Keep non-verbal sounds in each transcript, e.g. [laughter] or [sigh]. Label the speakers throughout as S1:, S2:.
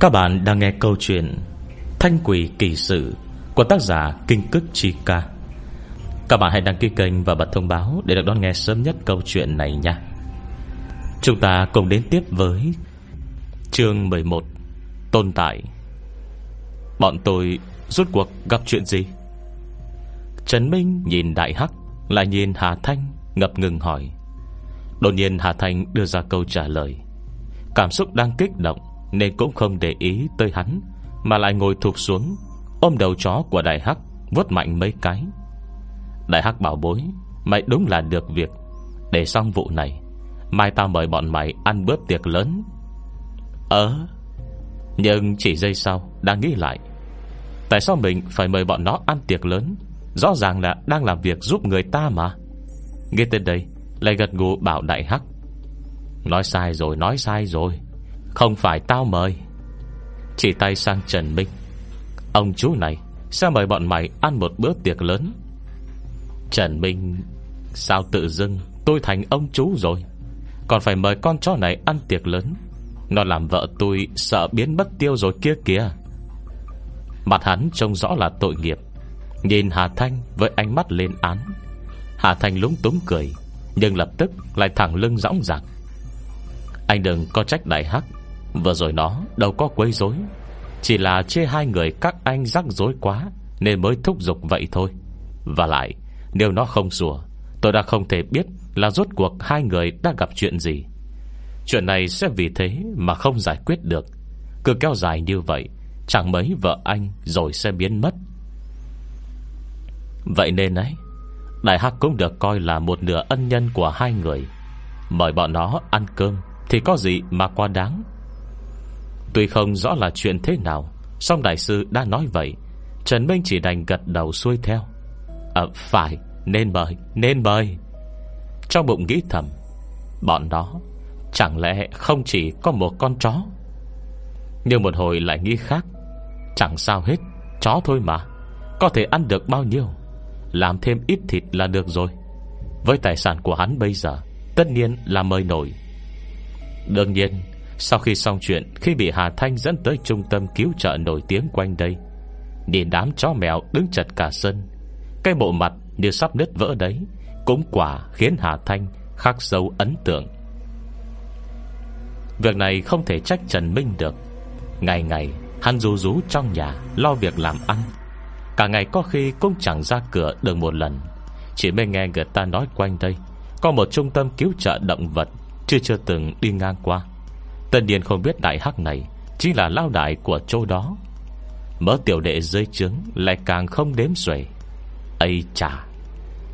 S1: Các bạn đang nghe câu chuyện Thanh quỷ kỳ sự Của tác giả Kinh Cức Chi Ca. Các bạn hãy đăng ký kênh và bật thông báo Để được đón nghe sớm nhất câu chuyện này nha. Chúng ta cùng đến tiếp với Chương 11 Tồn tại. Bọn tôi rốt cuộc gặp chuyện gì? Trần Minh nhìn Đại Hắc, Lại nhìn Hà Thanh, ngập ngừng hỏi. Đột nhiên Hà Thanh đưa ra câu trả lời. Cảm xúc đang kích động. Nên cũng không để ý tới hắn, Mà lại ngồi thụp xuống, Ôm đầu chó của Đại Hắc vớt mạnh mấy cái. Đại Hắc bảo bối, Mày đúng là được việc. Để xong vụ này, Mai tao mời bọn mày ăn bữa tiệc lớn. Ờ. Nhưng chỉ giây sau Đang nghĩ lại. Tại sao mình phải mời bọn nó ăn tiệc lớn? Rõ ràng là đang làm việc giúp người ta mà. Nghe tên đây, Lại gật gù bảo đại hắc. Nói sai rồi, nói sai rồi. Không phải tao mời. Chỉ tay sang Trần Minh. Ông chú này Sẽ mời bọn mày ăn một bữa tiệc lớn? Trần Minh, Sao tự dưng tôi thành ông chú rồi? Còn phải mời con chó này ăn tiệc lớn. Nó làm vợ tôi sợ biến mất tiêu rồi kia kìa. Mặt hắn trông rõ là tội nghiệp. Nhìn Hà Thanh với ánh mắt lên án. Hà Thanh lúng túng cười, Nhưng lập tức lại thẳng lưng rõng rạc. Anh đừng có trách đại hắc. Vừa rồi nó đâu có quấy rối. Chỉ là chê hai người các anh rắc rối quá Nên mới thúc giục vậy thôi. Và lại, Nếu nó không rùa Tôi đã không thể biết là rốt cuộc hai người đã gặp chuyện gì. Chuyện này sẽ vì thế mà không giải quyết được. Cứ kéo dài như vậy, Chẳng mấy vợ anh rồi sẽ biến mất. Vậy nên ấy, Đại Hắc cũng được coi là một nửa ân nhân của hai người. Mời bọn nó ăn cơm Thì có gì mà quá đáng. Tuy không rõ là chuyện thế nào, Song đại sư đã nói vậy. Trần Minh chỉ đành gật đầu xuôi theo. Ờ phải, Nên mời Nên mời Trong bụng nghĩ thầm, Bọn đó Chẳng lẽ không chỉ có một con chó? Nhưng một hồi lại nghĩ khác, Chẳng sao hết, Chó thôi mà, Có thể ăn được bao nhiêu? Làm thêm ít thịt là được rồi. Với tài sản của hắn bây giờ, Tất nhiên là mời nổi. Đương nhiên sau khi xong chuyện, Khi bị Hà Thanh dẫn tới trung tâm cứu trợ nổi tiếng quanh đây, Nhìn đám chó mèo đứng chật cả sân. Cái bộ mặt như sắp nứt vỡ đấy, Cũng quả khiến Hà Thanh khắc sâu ấn tượng. Việc này không thể trách Trần Minh được. Ngày ngày, Hắn rú rú trong nhà, Lo việc làm ăn. Cả ngày có khi cũng chẳng ra cửa được một lần. Chỉ mới nghe người ta nói quanh đây, Có một trung tâm cứu trợ động vật Chưa chưa từng đi ngang qua. Tân nhiên không biết đại hắc này Chính là lao đại của chỗ đó. Mỡ tiểu đệ rơi trứng Lại càng không đếm xuể. Ây chà,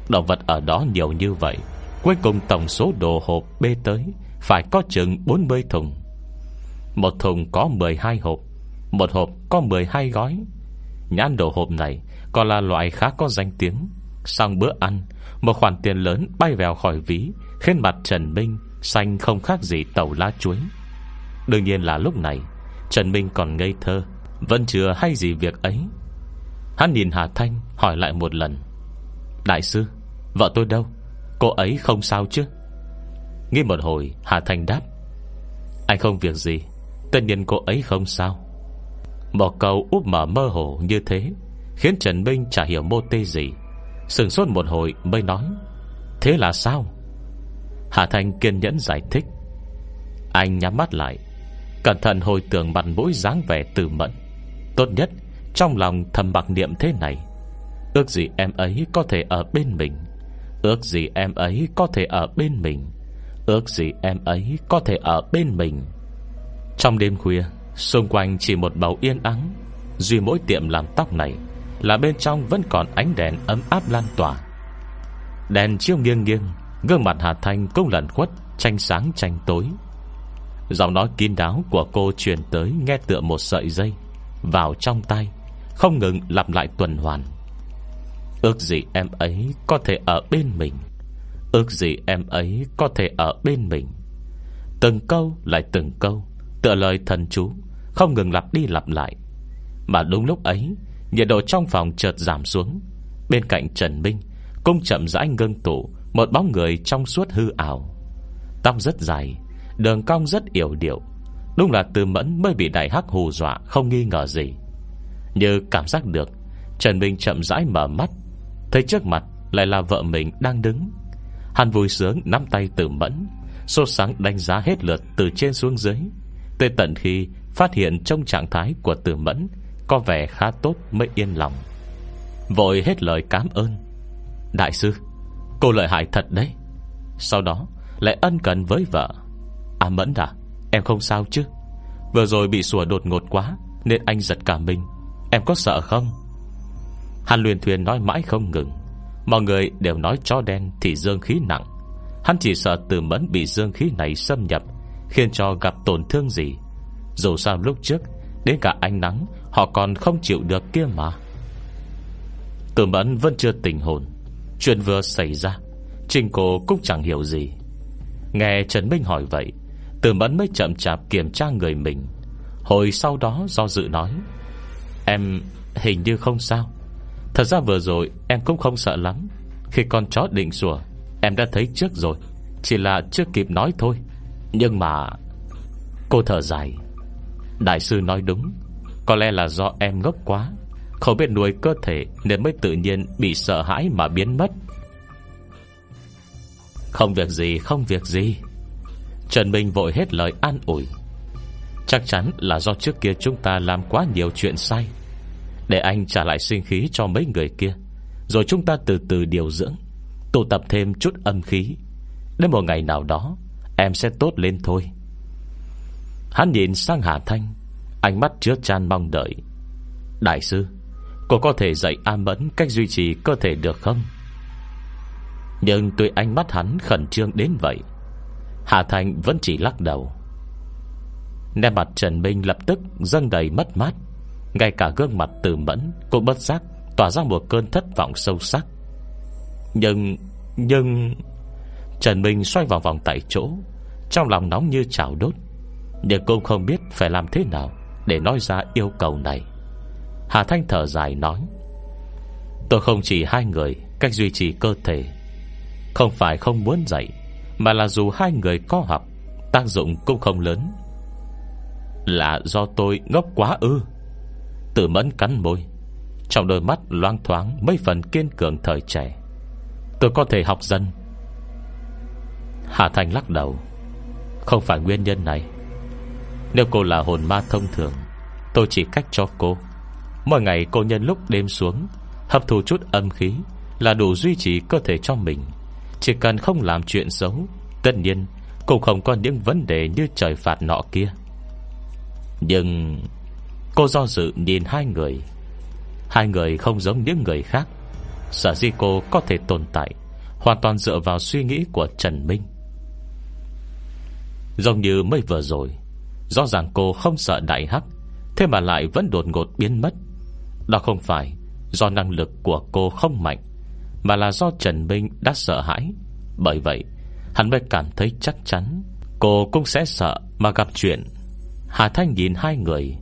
S1: Động vật ở đó nhiều như vậy, Cuối cùng tổng số đồ hộp bê tới, Phải có chừng 40 thùng. Một thùng có 12 hộp, một hộp có 12 gói. Nhãn đồ hộp này Còn là loại khá có danh tiếng. Xong bữa ăn, Một khoản tiền lớn bay vào khỏi ví, Khiến mặt Trần Minh Xanh không khác gì tàu lá chuối. Đương nhiên là lúc này, Trần Minh còn ngây thơ, Vẫn chưa hay gì việc ấy. Hắn nhìn Hà Thanh, hỏi lại một lần. Đại sư, Vợ tôi đâu? Cô ấy không sao chứ? Nghĩ một hồi, Hà Thanh đáp. Anh không việc gì, Tất nhiên cô ấy không sao. Một câu úp mở mơ hồ như thế, Khiến Trần Minh chả hiểu mô tê gì. Sừng sốt một hồi mới nói, Thế là sao? Hà Thanh kiên nhẫn giải thích, Anh nhắm mắt lại Cẩn thận hồi tưởng mặt mũi dáng vẻ từ mẫn. Tốt nhất, Trong lòng thầm bạc niệm thế này. Ước gì em ấy có thể ở bên mình. Ước gì em ấy có thể ở bên mình. Ước gì em ấy có thể ở bên mình. Trong đêm khuya, Xung quanh chỉ một bầu yên ắng. Duy mỗi tiệm làm tóc này Là bên trong vẫn còn ánh đèn ấm áp lan tỏa. Đèn chiếu nghiêng nghiêng, Gương mặt Hà Thanh cũng lẩn khuất, Tranh sáng tranh tối. Giọng nói kín đáo của cô truyền tới Nghe tựa một sợi dây Vào trong tay, Không ngừng lặp lại tuần hoàn. Ước gì em ấy có thể ở bên mình. Ước gì em ấy có thể ở bên mình. Từng câu lại từng câu, Tựa lời thần chú, Không ngừng lặp đi lặp lại. Mà đúng lúc ấy, Nhiệt độ trong phòng chợt giảm xuống. Bên cạnh Trần Minh, Cũng chậm rãi ngưng tụ Một bóng người trong suốt hư ảo. Tóc rất dài Đường cong rất yểu điệu. Đúng là từ mẫn mới bị đại hắc hù dọa, Không nghi ngờ gì. Như cảm giác được, Trần Minh chậm rãi mở mắt, Thấy trước mặt lại là vợ mình đang đứng. Hắn vui sướng nắm tay từ mẫn Sốt sáng đánh giá hết lượt từ trên xuống dưới. Tới tận khi Phát hiện trong trạng thái của từ mẫn Có vẻ khá tốt mới yên lòng. Vội hết lời cảm ơn. Đại sư, Cô lợi hại thật đấy. Sau đó lại ân cần với vợ. À mẫn à Em không sao chứ? Vừa rồi bị sủa đột ngột quá, Nên anh giật cả mình. Em có sợ không? Hàn luyện thuyền nói mãi không ngừng. Mọi người đều nói chó đen thì dương khí nặng. Hắn chỉ sợ từ mẫn bị dương khí này xâm nhập, Khiến cho gặp tổn thương gì. Dù sao lúc trước, Đến cả ánh nắng, Họ còn không chịu được kia mà. Từ mẫn vẫn chưa tỉnh hồn. Chuyện vừa xảy ra, Trình cô cũng chẳng hiểu gì. Nghe Trần Minh hỏi vậy từ mẫn mới chậm chạp kiểm tra người mình. Hồi sau đó do dự nói, Em hình như không sao. Thật ra vừa rồi em cũng không sợ lắm. Khi con chó định sủa, Em đã thấy trước rồi, Chỉ là chưa kịp nói thôi. Nhưng mà Cô thở dài. Đại sư nói đúng. Có lẽ là do em ngốc quá. Không biết nuôi cơ thể Nên mới tự nhiên bị sợ hãi mà biến mất. Không việc gì, không việc gì. Trần Minh vội hết lời an ủi. Chắc chắn là do trước kia chúng ta làm quá nhiều chuyện sai, Để anh trả lại sinh khí cho mấy người kia, Rồi chúng ta từ từ điều dưỡng, Tụ tập thêm chút âm khí. Đến một ngày nào đó, Em sẽ tốt lên thôi. Hắn nhìn sang Hà Thanh, Ánh mắt chứa chan mong đợi. Đại sư, Cô có thể dạy A Mẫn cách duy trì cơ thể được không? Nhưng tuy ánh mắt hắn khẩn trương đến vậy Hà Thanh vẫn chỉ lắc đầu. Nét mặt Trần Minh lập tức dâng đầy mất mát. Ngay cả gương mặt từ mẫn Cũng bất giác tỏa ra một cơn thất vọng sâu sắc. Nhưng Nhưng Trần Minh xoay vòng vòng tại chỗ, Trong lòng nóng như chảo đốt, Nhưng cũng không biết phải làm thế nào Để nói ra yêu cầu này. Hà Thanh thở dài nói, Tôi không chỉ hai người, Cách duy trì cơ thể. Không phải không muốn dạy mà là dù hai người có học Tác dụng cũng không lớn. Là do tôi ngốc quá ư. Tử mẫn cắn môi, Trong đôi mắt loang thoáng Mấy phần kiên cường thời trẻ. Tôi có thể học dân. Hà Thành lắc đầu, Không phải nguyên nhân này. Nếu cô là hồn ma thông thường, Tôi chỉ cách cho cô. Mỗi ngày cô nhân lúc đêm xuống, Hấp thu chút âm khí Là đủ duy trì cơ thể cho mình. Chỉ cần không làm chuyện xấu, Tất nhiên cũng không có những vấn đề Như trời phạt nọ kia. Nhưng Cô do dự nhìn hai người. Hai người không giống những người khác. Sở di cô có thể tồn tại, Hoàn toàn dựa vào suy nghĩ của Trần Minh. Giống như mới vừa rồi, Rõ ràng cô không sợ đại hắc, Thế mà lại vẫn đột ngột biến mất. Đó không phải Do năng lực của cô không mạnh mà là do Trần Minh đã sợ hãi. Bởi vậy, Hắn mới cảm thấy chắc chắn Cô cũng sẽ sợ mà gặp chuyện. Hà Thanh nhìn hai người,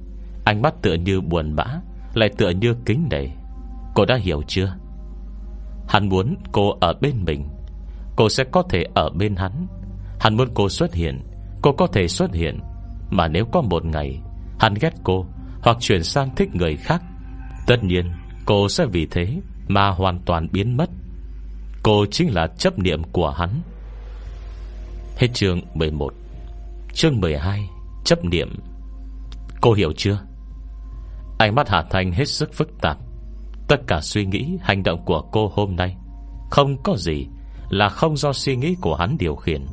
S1: Ánh mắt tựa như buồn bã, Lại tựa như kính nể. Cô đã hiểu chưa? Hắn muốn cô ở bên mình. Cô sẽ có thể ở bên hắn. Hắn muốn cô xuất hiện, Cô có thể xuất hiện. Mà nếu có một ngày, Hắn ghét cô Hoặc chuyển sang thích người khác, Tất nhiên cô sẽ vì thế mà hoàn toàn biến mất. Cô chính là chấp niệm của hắn. Hết chương 11 Chương 12 Chấp niệm. Cô hiểu chưa? Ánh mắt Hà Thành hết sức phức tạp. Tất cả suy nghĩ, Hành động của cô hôm nay Không có gì Là không do suy nghĩ của hắn điều khiển.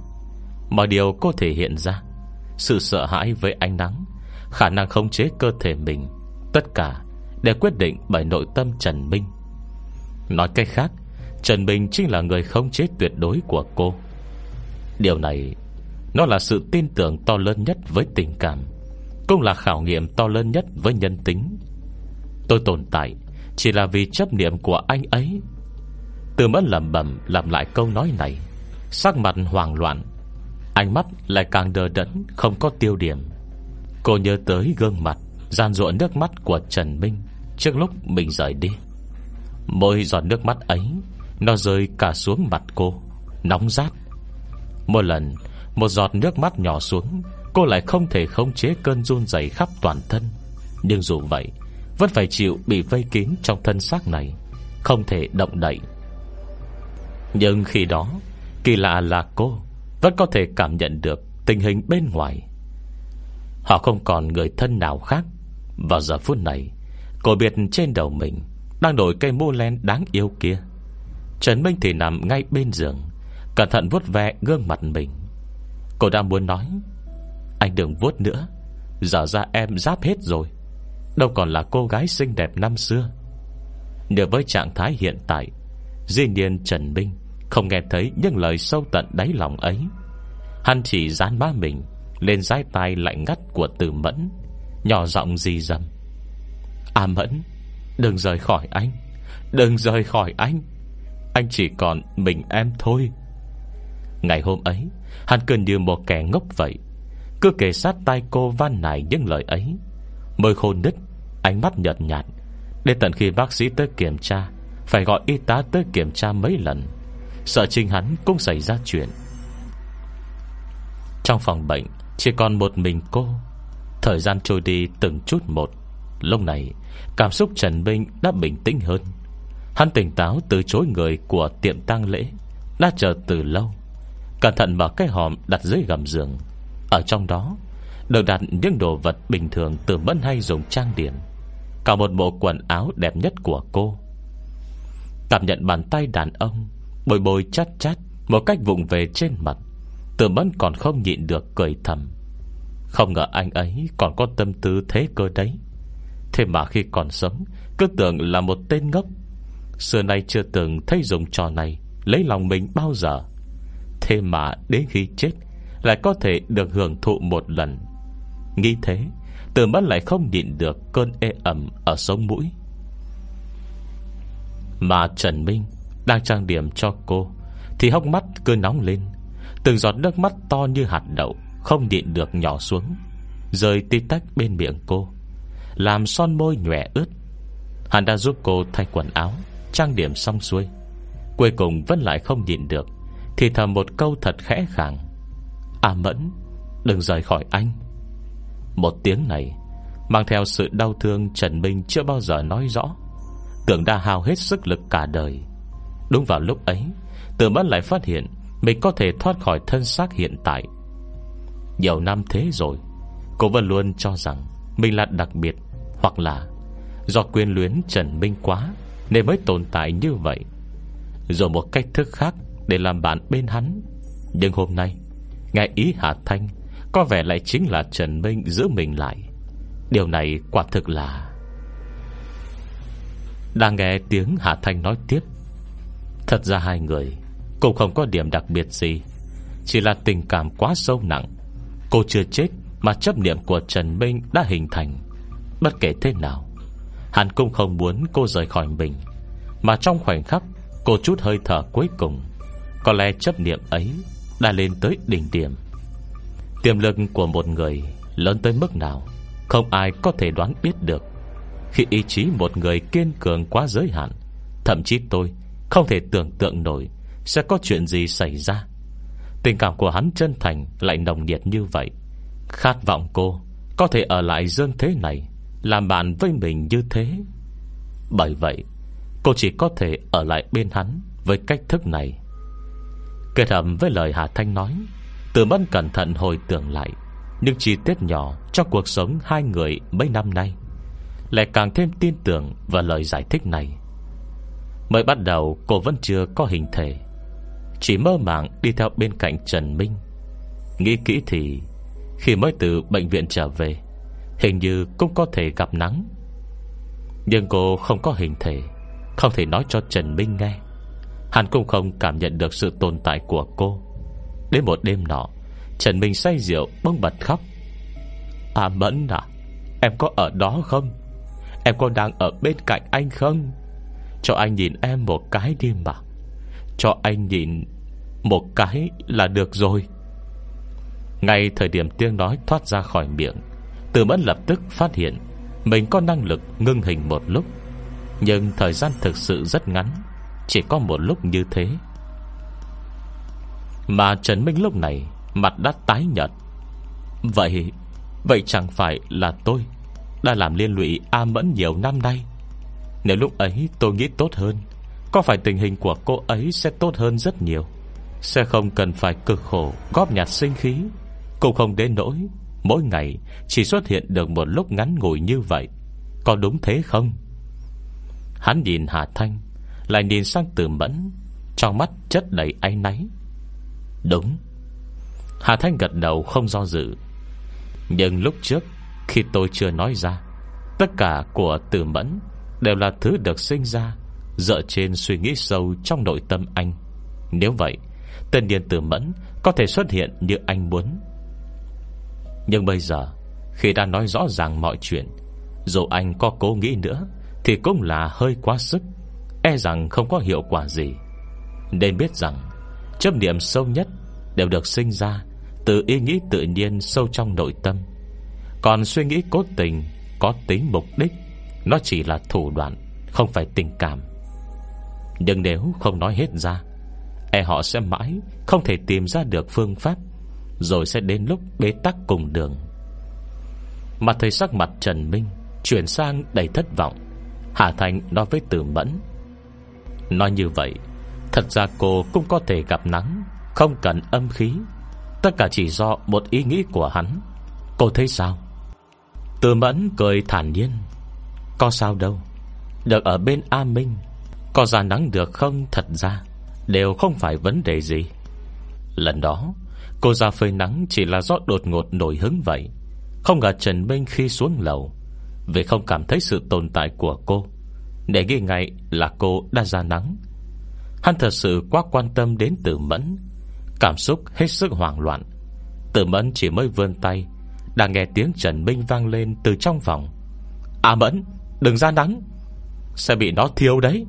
S1: Mọi điều cô thể hiện ra, Sự sợ hãi với ánh nắng, Khả năng khống chế cơ thể mình, Tất cả đều quyết định bởi nội tâm Trần Minh. Nói cách khác, Trần Minh chính là người không chế tuyệt đối của cô. Điều này, Nó là sự tin tưởng to lớn nhất với tình cảm, Cũng là khảo nghiệm to lớn nhất với nhân tính. Tôi tồn tại Chỉ là vì chấp niệm của anh ấy. Từ mất lầm bầm Làm lại câu nói này, Sắc mặt hoảng loạn, Ánh mắt lại càng đờ đẫn, Không có tiêu điểm. Cô nhớ tới gương mặt Gian ruộng nước mắt của Trần Minh Trước lúc mình rời đi. Mỗi giọt nước mắt ấy, Nó rơi cả xuống mặt cô, Nóng rát. Một lần, Một giọt nước mắt nhỏ xuống, Cô lại không thể khống chế cơn run dày khắp toàn thân. Nhưng dù vậy, Vẫn phải chịu bị vây kín trong thân xác này, Không thể động đậy. Nhưng khi đó, Kỳ lạ là cô Vẫn có thể cảm nhận được tình hình bên ngoài. Họ không còn người thân nào khác. Vào giờ phút này, Cô biết trên đầu mình đang đổi cây mô len đáng yêu kia. Trần Minh thì nằm ngay bên giường, Cẩn thận vuốt ve gương mặt mình. Cô đang muốn nói, Anh đừng vuốt nữa, Giờ ra em giáp hết rồi, Đâu còn là cô gái xinh đẹp năm xưa. Nhờ với trạng thái hiện tại dĩ nhiên Trần Minh Không nghe thấy những lời sâu tận đáy lòng ấy. Hắn chỉ dán má mình Lên dái tai lạnh ngắt của từ mẫn, Nhỏ giọng gì dầm À mẫn Đừng rời khỏi anh. Đừng rời khỏi anh. Anh chỉ còn mình em thôi. Ngày hôm ấy, Hắn cứ như một kẻ ngốc vậy. Cứ kể sát tay cô van nài những lời ấy. Môi khôn nứt, Ánh mắt nhợt nhạt. Đến tận khi bác sĩ tới kiểm tra, Phải gọi y tá tới kiểm tra mấy lần. Sợ chính hắn cũng xảy ra chuyện. Trong phòng bệnh, Chỉ còn một mình cô. Thời gian trôi đi từng chút một. Lúc này, Cảm xúc Trần Minh đã bình tĩnh hơn. Hắn tỉnh táo từ chối người của tiệm tang lễ, Đã chờ từ lâu. Cẩn thận mở cái hòm đặt dưới gầm giường. Ở trong đó, Được đặt những đồ vật bình thường Từ mẫn hay dùng trang điểm. Cả một bộ quần áo đẹp nhất của cô. Cảm nhận bàn tay đàn ông, Bồi bồi chát chát, Một cách vụng về trên mặt. Từ mẫn còn không nhịn được cười thầm. Không ngờ anh ấy còn có tâm tư thế cơ đấy. Thế mà khi còn sống, Cứ tưởng là một tên ngốc. Xưa nay chưa từng thấy dùng trò này, Lấy lòng mình bao giờ. Thế mà đến khi chết, Lại có thể được hưởng thụ một lần. Nghĩ thế, Từ mắt lại không nhịn được cơn ê ẩm Ở sống mũi. Mà Trần Minh Đang trang điểm cho cô, Thì hốc mắt cứ nóng lên. Từng giọt nước mắt to như hạt đậu, Không nhịn được nhỏ xuống, Rơi tí tách bên miệng cô. Làm son môi nhòe ướt. Hắn đã giúp cô thay quần áo, Trang điểm xong xuôi. Cuối cùng vẫn lại không nhịn được, thì thầm một câu thật khẽ khàng. À Mẫn, Đừng rời khỏi anh. Một tiếng này Mang theo sự đau thương Trần Minh chưa bao giờ nói rõ. Tưởng đã hao hết sức lực cả đời. Đúng vào lúc ấy, Tử Mẫn lại phát hiện Mình có thể thoát khỏi thân xác hiện tại. Nhiều năm thế rồi, Cô vẫn luôn cho rằng mình là đặc biệt, Hoặc là Do quyền luyến Trần Minh quá, Nên mới tồn tại như vậy. Rồi một cách thức khác để làm bạn bên hắn, Nhưng hôm nay Nghe ý Hà Thanh Có vẻ lại chính là Trần Minh giữ mình lại. Điều này quả thực là Đang nghe tiếng Hà Thanh nói tiếp, Thật ra hai người Cũng không có điểm đặc biệt gì, Chỉ là tình cảm quá sâu nặng, Cô chưa chết mà chấp niệm của Trần Minh đã hình thành. Bất kể thế nào, Hắn cũng không muốn cô rời khỏi mình, Mà trong khoảnh khắc, Cô chút hơi thở cuối cùng, có lẽ chấp niệm ấy Đã lên tới đỉnh điểm. Tiềm lực của một người Lớn tới mức nào, Không ai có thể đoán biết được. Khi ý chí một người kiên cường quá giới hạn, Thậm chí tôi Không thể tưởng tượng nổi Sẽ có chuyện gì xảy ra. Tình cảm của hắn chân thành Lại nồng nhiệt như vậy. Khát vọng cô Có thể ở lại dương thế này, Làm bạn với mình như thế. Bởi vậy, Cô chỉ có thể ở lại bên hắn Với cách thức này. Kết hợp với lời Hà Thanh nói Từ mẫn cẩn thận hồi tưởng lại Những chi tiết nhỏ Trong cuộc sống hai người mấy năm nay, Lại càng thêm tin tưởng và lời giải thích này. Mới bắt đầu, cô vẫn chưa có hình thể, Chỉ mơ màng đi theo bên cạnh Trần Minh. Nghĩ kỹ thì khi mới từ bệnh viện trở về, Hình như cũng có thể gặp nắng. Nhưng cô không có hình thể, Không thể nói cho Trần Minh nghe. Hắn cũng không cảm nhận được sự tồn tại của cô. Đến một đêm nọ, Trần Minh say rượu bông bật khóc. À Mẫn à Em có ở đó không? Em có đang ở bên cạnh anh không? Cho anh nhìn em một cái đi mà. Cho anh nhìn Một cái là được rồi. Ngay thời điểm tiếng nói thoát ra khỏi miệng, Từ Mẫn lập tức phát hiện Mình có năng lực ngưng hình một lúc. Nhưng thời gian thực sự rất ngắn, chỉ có một lúc như thế. Mà Trần Minh lúc này Mặt đã tái nhợt. Vậy Vậy chẳng phải là tôi Đã làm liên lụy A Mẫn nhiều năm nay? Nếu lúc ấy tôi nghĩ tốt hơn, Có phải tình hình của cô ấy Sẽ tốt hơn rất nhiều? Sẽ không cần phải cực khổ Góp nhặt sinh khí? Cũng không đến nỗi, Mỗi ngày chỉ xuất hiện được một lúc ngắn ngủi như vậy. Có đúng thế không? Hắn nhìn Hà Thanh, Lại nhìn sang từ Mẫn, Trong mắt chất đầy áy náy. Đúng. Hà Thanh gật đầu không do dự. Nhưng lúc trước, Khi tôi chưa nói ra, Tất cả của từ Mẫn Đều là thứ được sinh ra Dựa trên suy nghĩ sâu trong nội tâm anh. Nếu vậy Tên điên từ Mẫn Có thể xuất hiện như anh muốn. Nhưng bây giờ, Khi đã nói rõ ràng mọi chuyện, Dù anh có cố nghĩ nữa, Thì cũng là hơi quá sức E rằng không có hiệu quả gì. Nên biết rằng, Chấp niệm sâu nhất Đều được sinh ra Từ ý nghĩ tự nhiên sâu trong nội tâm. Còn suy nghĩ cố tình, Có tính mục đích, Nó chỉ là thủ đoạn, Không phải tình cảm. Nhưng nếu không nói hết ra E họ sẽ mãi Không thể tìm ra được phương pháp rồi sẽ đến lúc bế tắc cùng đường. Mặt thấy sắc mặt Trần Minh Chuyển sang đầy thất vọng. Hà Thành nói với Tử Mẫn, Nói như vậy, Thật ra cô cũng có thể gặp nắng, Không cần âm khí. Tất cả chỉ do một ý nghĩ của hắn. Cô thấy sao? Từ mẫn cười thản nhiên, Có sao đâu. Được ở bên A Minh, Có ra nắng được không thật ra? Đều không phải vấn đề gì. Lần đó Cô ra phơi nắng chỉ là do đột ngột nổi hứng vậy. Không ngờ Trần Minh khi xuống lầu, Vì không cảm thấy sự tồn tại của cô, Để ghi ngay là cô đã ra nắng. Hắn thật sự quá quan tâm đến tử mẫn, Cảm xúc hết sức hoảng loạn. Tử mẫn chỉ mới vươn tay, đã nghe tiếng Trần Minh vang lên từ trong phòng. À mẫn, Đừng ra nắng, Sẽ bị nó thiêu đấy.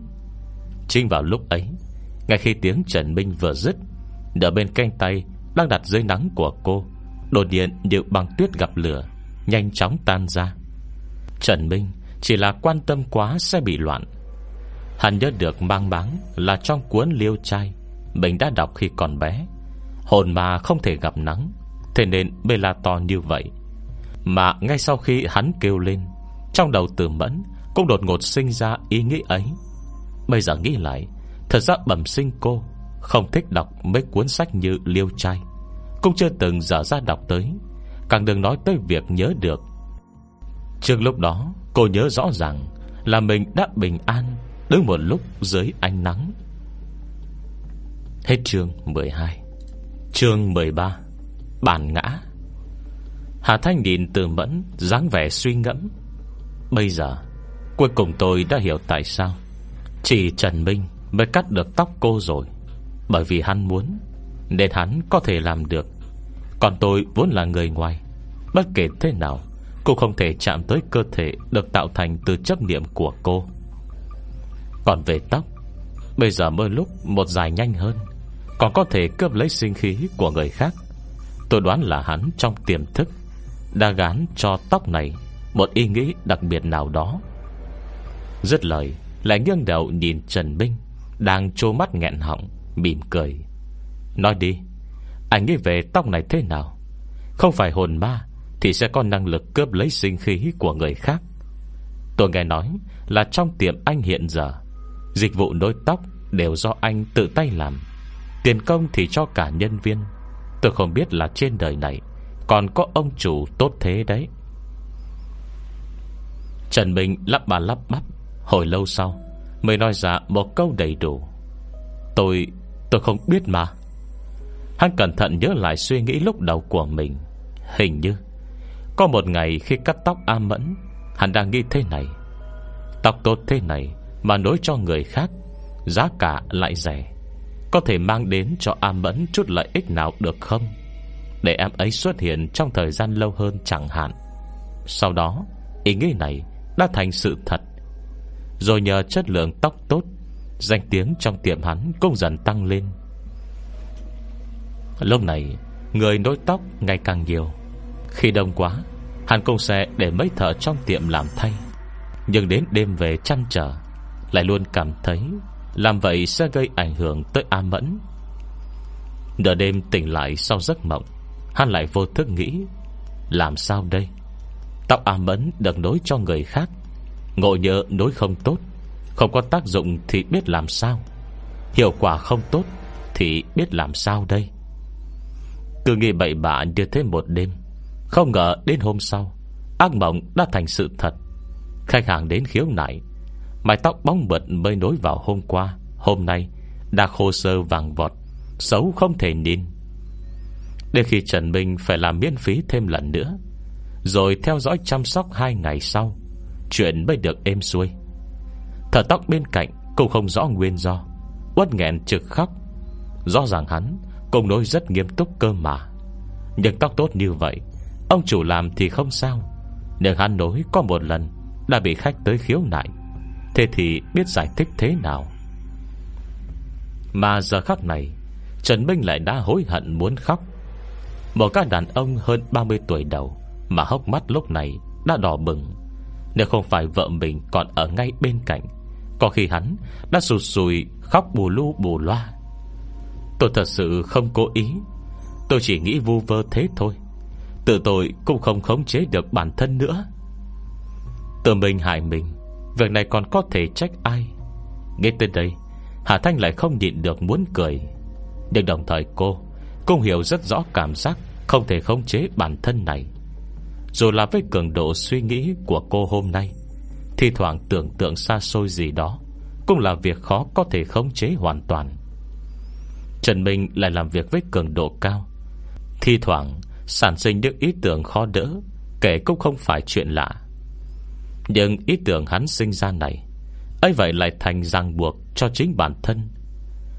S1: Chính vào lúc ấy, Ngay khi tiếng Trần Minh vừa dứt Ở bên canh tay đang đặt dưới nắng của cô. Đột nhiên như băng tuyết gặp lửa, Nhanh chóng tan ra. Trần Minh, chỉ là quan tâm quá sẽ bị loạn. Hắn nhớ được mang máng Là trong cuốn liêu trai, Mình đã đọc khi còn bé. Hồn mà không thể gặp nắng, Thế nên bê la to như vậy. Mà ngay sau khi hắn kêu lên, Trong đầu từ mẫn Cũng đột ngột sinh ra ý nghĩ ấy. Bây giờ nghĩ lại, Thật ra bẩm sinh cô không thích đọc mấy cuốn sách như liêu trai. Cũng chưa từng dở ra đọc tới. Càng đừng nói tới việc nhớ được. Trước lúc đó, Cô nhớ rõ ràng Là mình đã bình an Đứng một lúc dưới ánh nắng. Hết chương 12 Chương 13 Bản ngã. Hà Thanh nhìn từ mẫn dáng vẻ suy ngẫm. Bây giờ, Cuối cùng tôi đã hiểu tại sao. Chỉ Trần Minh mới cắt được tóc cô rồi. Bởi vì hắn muốn, Nên hắn có thể làm được. Còn tôi vốn là người ngoài, Bất kể thế nào, Cô không thể chạm tới cơ thể Được tạo thành từ chấp niệm của cô. Còn về tóc, Bây giờ mơ lúc một dài nhanh hơn, Còn có thể cướp lấy sinh khí của người khác. Tôi đoán là hắn trong tiềm thức Đã gán cho tóc này Một ý nghĩ đặc biệt nào đó. Dứt lời, Lại nghiêng đầu nhìn Trần Minh Đang trô mắt nghẹn họng. Mỉm cười. Nói đi, Anh nghĩ về tóc này thế nào? Không phải hồn ma Thì sẽ có năng lực cướp lấy sinh khí của người khác. Tôi nghe nói Là trong tiệm anh hiện giờ, Dịch vụ nối tóc Đều do anh tự tay làm. Tiền công thì cho cả nhân viên. Tôi không biết là trên đời này Còn có ông chủ tốt thế đấy. Trần Minh lắp bà lắp bắp, Hồi lâu sau Mới nói ra một câu đầy đủ. Tôi Tôi không biết mà. Hắn cẩn thận nhớ lại suy nghĩ lúc đầu của mình. Hình như, Có một ngày khi cắt tóc A Mẫn, Hắn đang nghĩ thế này. Tóc tốt thế này Mà nối cho người khác, Giá cả lại rẻ. Có thể mang đến cho A Mẫn chút lợi ích nào được không? Để em ấy xuất hiện Trong thời gian lâu hơn chẳng hạn. Sau đó, Ý nghĩ này đã thành sự thật. Rồi nhờ chất lượng tóc tốt Danh tiếng trong tiệm hắn Cũng dần tăng lên. Lúc này, Người nối tóc ngày càng nhiều. Khi đông quá, Hắn cũng sẽ để mấy thợ trong tiệm làm thay. Nhưng đến đêm về chăn trở, Lại luôn cảm thấy Làm vậy sẽ gây ảnh hưởng tới A Mẫn. Nửa đêm tỉnh lại sau giấc mộng, Hắn lại vô thức nghĩ, Làm sao đây? Tóc A Mẫn được nối cho người khác, Ngộ nhớ nối không tốt. Không có tác dụng thì biết làm sao. Hiệu quả không tốt Thì biết làm sao đây? Cứ nghĩ bậy bạ như thế một đêm, Không ngờ đến hôm sau, Ác mộng đã thành sự thật. Khách hàng đến khiếu nại, Mái tóc bóng bật mới nối vào hôm qua, Hôm nay đã khô sơ vàng vọt, Xấu không thể nhìn. Đến khi Trần Minh phải làm miễn phí thêm lần nữa, Rồi theo dõi chăm sóc hai ngày sau, Chuyện mới được êm xuôi. Thở tóc bên cạnh Cũng không rõ nguyên do. Uất nghẹn trực khóc. Rõ ràng hắn Cùng nói rất nghiêm túc cơ mà. Nhưng tóc tốt như vậy, Ông chủ làm thì không sao. Nhưng hắn nói có một lần, Đã bị khách tới khiếu nại. Thế thì biết giải thích thế nào? Mà giờ khắc này, Trần Minh lại đã hối hận muốn khóc. Một các đàn ông hơn 30 tuổi đầu, Mà hốc mắt lúc này Đã đỏ bừng. Nếu không phải vợ mình còn ở ngay bên cạnh có khi hắn đã sụt sùi Khóc bù lu bù loa. Tôi thật sự không cố ý. Tôi chỉ nghĩ vu vơ thế thôi. Tự tôi cũng không khống chế được bản thân nữa. Tự mình hại mình, Việc này còn có thể trách ai? Nghe tới đây, Hà Thanh lại không nhịn được muốn cười. Nhưng đồng thời cô Cũng hiểu rất rõ cảm giác Không thể khống chế bản thân này. Dù là với cường độ suy nghĩ Của cô hôm nay thì thoảng tưởng tượng xa xôi gì đó, Cũng là việc khó có thể khống chế hoàn toàn. Trần Minh lại làm việc với cường độ cao. Thi thoảng, Sản sinh những ý tưởng khó đỡ, Kể cũng không phải chuyện lạ. Nhưng ý tưởng hắn sinh ra này, ấy vậy lại thành ràng buộc Cho chính bản thân.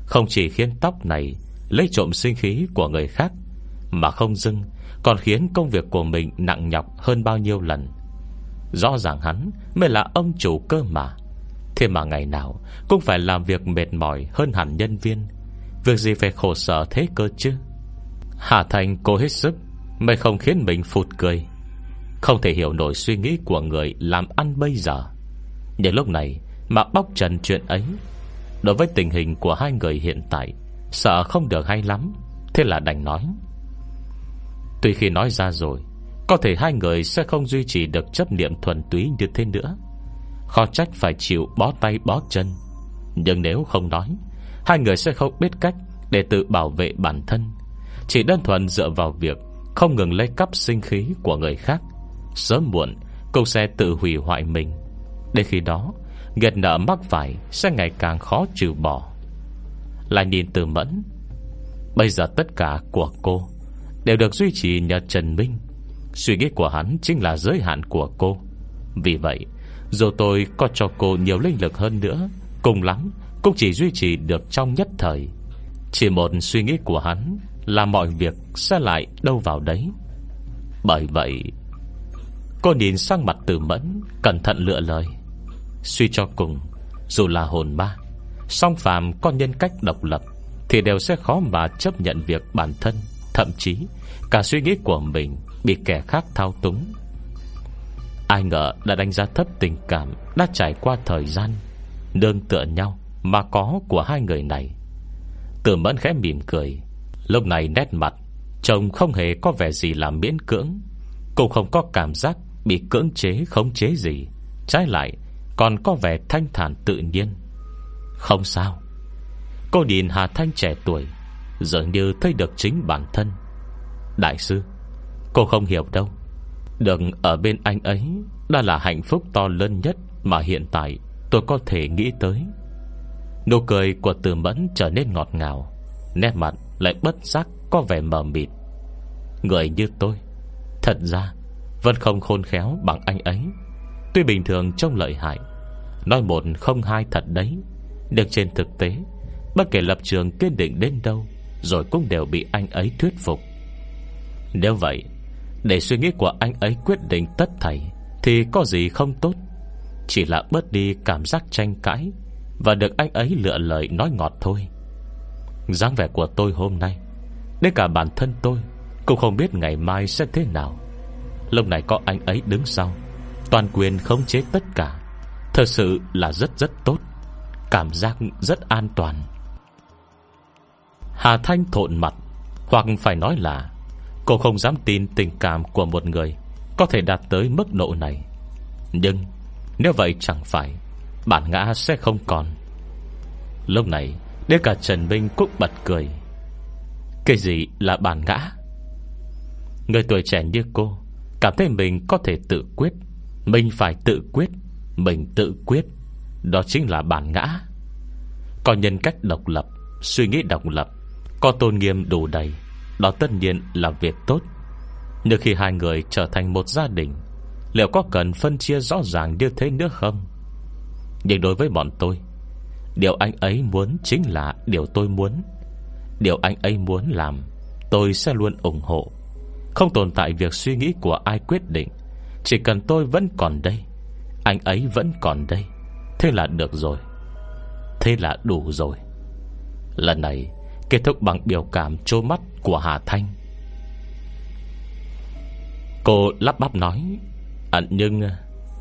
S1: Không chỉ khiến tóc này Lấy trộm sinh khí của người khác, Mà không dưng Còn khiến công việc của mình nặng nhọc hơn bao nhiêu lần. Rõ ràng hắn Mới là ông chủ cơ mà. Thế mà ngày nào Cũng phải làm việc mệt mỏi hơn hẳn nhân viên. Việc gì phải khổ sở thế cơ chứ? Hà Thành cố hết sức Mới không khiến mình phụt cười. Không thể hiểu nổi suy nghĩ của người Làm ăn bây giờ. Nhưng lúc này mà bóc trần chuyện ấy, Đối với tình hình của hai người hiện tại, Sợ không được hay lắm. Thế là đành nói, Tuy khi nói ra rồi có thể hai người sẽ không duy trì được chấp niệm thuần túy như thế nữa. Khó trách phải chịu bó tay bó chân. Nhưng nếu không nói, Hai người sẽ không biết cách Để tự bảo vệ bản thân. Chỉ đơn thuần dựa vào việc Không ngừng lấy cắp sinh khí của người khác. Sớm muộn Cô sẽ tự hủy hoại mình. Đến khi đó Nghiệt nợ mắc phải Sẽ ngày càng khó trừ bỏ. Lại nhìn từ mẫn, Bây giờ tất cả của cô Đều được duy trì nhờ Trần Minh. Suy nghĩ của hắn chính là giới hạn của cô. Vì vậy, Dù tôi có cho cô nhiều linh lực hơn nữa, Cùng lắm Cũng chỉ duy trì được trong nhất thời. Chỉ một suy nghĩ của hắn Là mọi việc sẽ lại đâu vào đấy. Bởi vậy, Cô nhìn sang mặt từ mẫn, Cẩn thận lựa lời. Suy cho cùng, Dù là hồn ma, Song phàm có nhân cách độc lập Thì đều sẽ khó mà chấp nhận việc bản thân, Thậm chí Cả suy nghĩ của mình Bị kẻ khác thao túng. Ai ngờ đã đánh giá thấp tình cảm Đã trải qua thời gian Nương tựa nhau Mà có của hai người này. Tử mẫn khẽ mỉm cười, Lúc này nét mặt Chồng không hề có vẻ gì là miễn cưỡng, Cũng không có cảm giác Bị cưỡng chế, khống chế gì. Trái lại, còn có vẻ thanh thản tự nhiên. Không sao. Cô nhìn Hà Thanh trẻ tuổi, Dường như thấy được chính bản thân. Đại sư Cô không hiểu đâu. Đừng ở bên anh ấy Đã là hạnh phúc to lớn nhất Mà hiện tại tôi có thể nghĩ tới. Nụ cười của từ mẫn trở nên ngọt ngào, Nét mặt lại bất giác Có vẻ mờ mịt. Người như tôi, Thật ra Vẫn không khôn khéo bằng anh ấy. Tuy bình thường trông lợi hại, Nói một không hai thật đấy, Nhưng trên thực tế, Bất kể lập trường kiên định đến đâu, Rồi cũng đều bị anh ấy thuyết phục. Nếu vậy để suy nghĩ của anh ấy quyết định tất thảy Thì có gì không tốt? Chỉ là bớt đi cảm giác tranh cãi Và được anh ấy lựa lời nói ngọt thôi. Dáng vẻ của tôi hôm nay, Đến cả bản thân tôi Cũng không biết ngày mai sẽ thế nào. Lúc này có anh ấy đứng sau, Toàn quyền khống chế tất cả. Thật sự là rất rất tốt, Cảm giác rất an toàn. Hà Thanh thộn mặt, Hoặc phải nói là Cô không dám tin tình cảm của một người Có thể đạt tới mức độ này. Nhưng Nếu vậy chẳng phải Bản ngã sẽ không còn. Lúc này Đến cả Trần Minh cũng bật cười. Cái gì là bản ngã? Người tuổi trẻ như cô Cảm thấy mình có thể tự quyết. Mình phải tự quyết, Mình tự quyết. Đó chính là bản ngã. Có nhân cách độc lập, Suy nghĩ độc lập, Có tôn nghiêm đủ đầy. Đó tất nhiên là việc tốt. Nhưng khi hai người trở thành một gia đình, Liệu có cần phân chia rõ ràng như thế nữa không? Nhưng đối với bọn tôi, Điều anh ấy muốn chính là điều tôi muốn. Điều anh ấy muốn làm, Tôi sẽ luôn ủng hộ. Không tồn tại việc suy nghĩ của ai quyết định. Chỉ cần tôi vẫn còn đây, Anh ấy vẫn còn đây. Thế là được rồi. Thế là đủ rồi. Lần này kết thúc bằng biểu cảm trô mắt của Hà Thanh. Cô lắp bắp nói à, Nhưng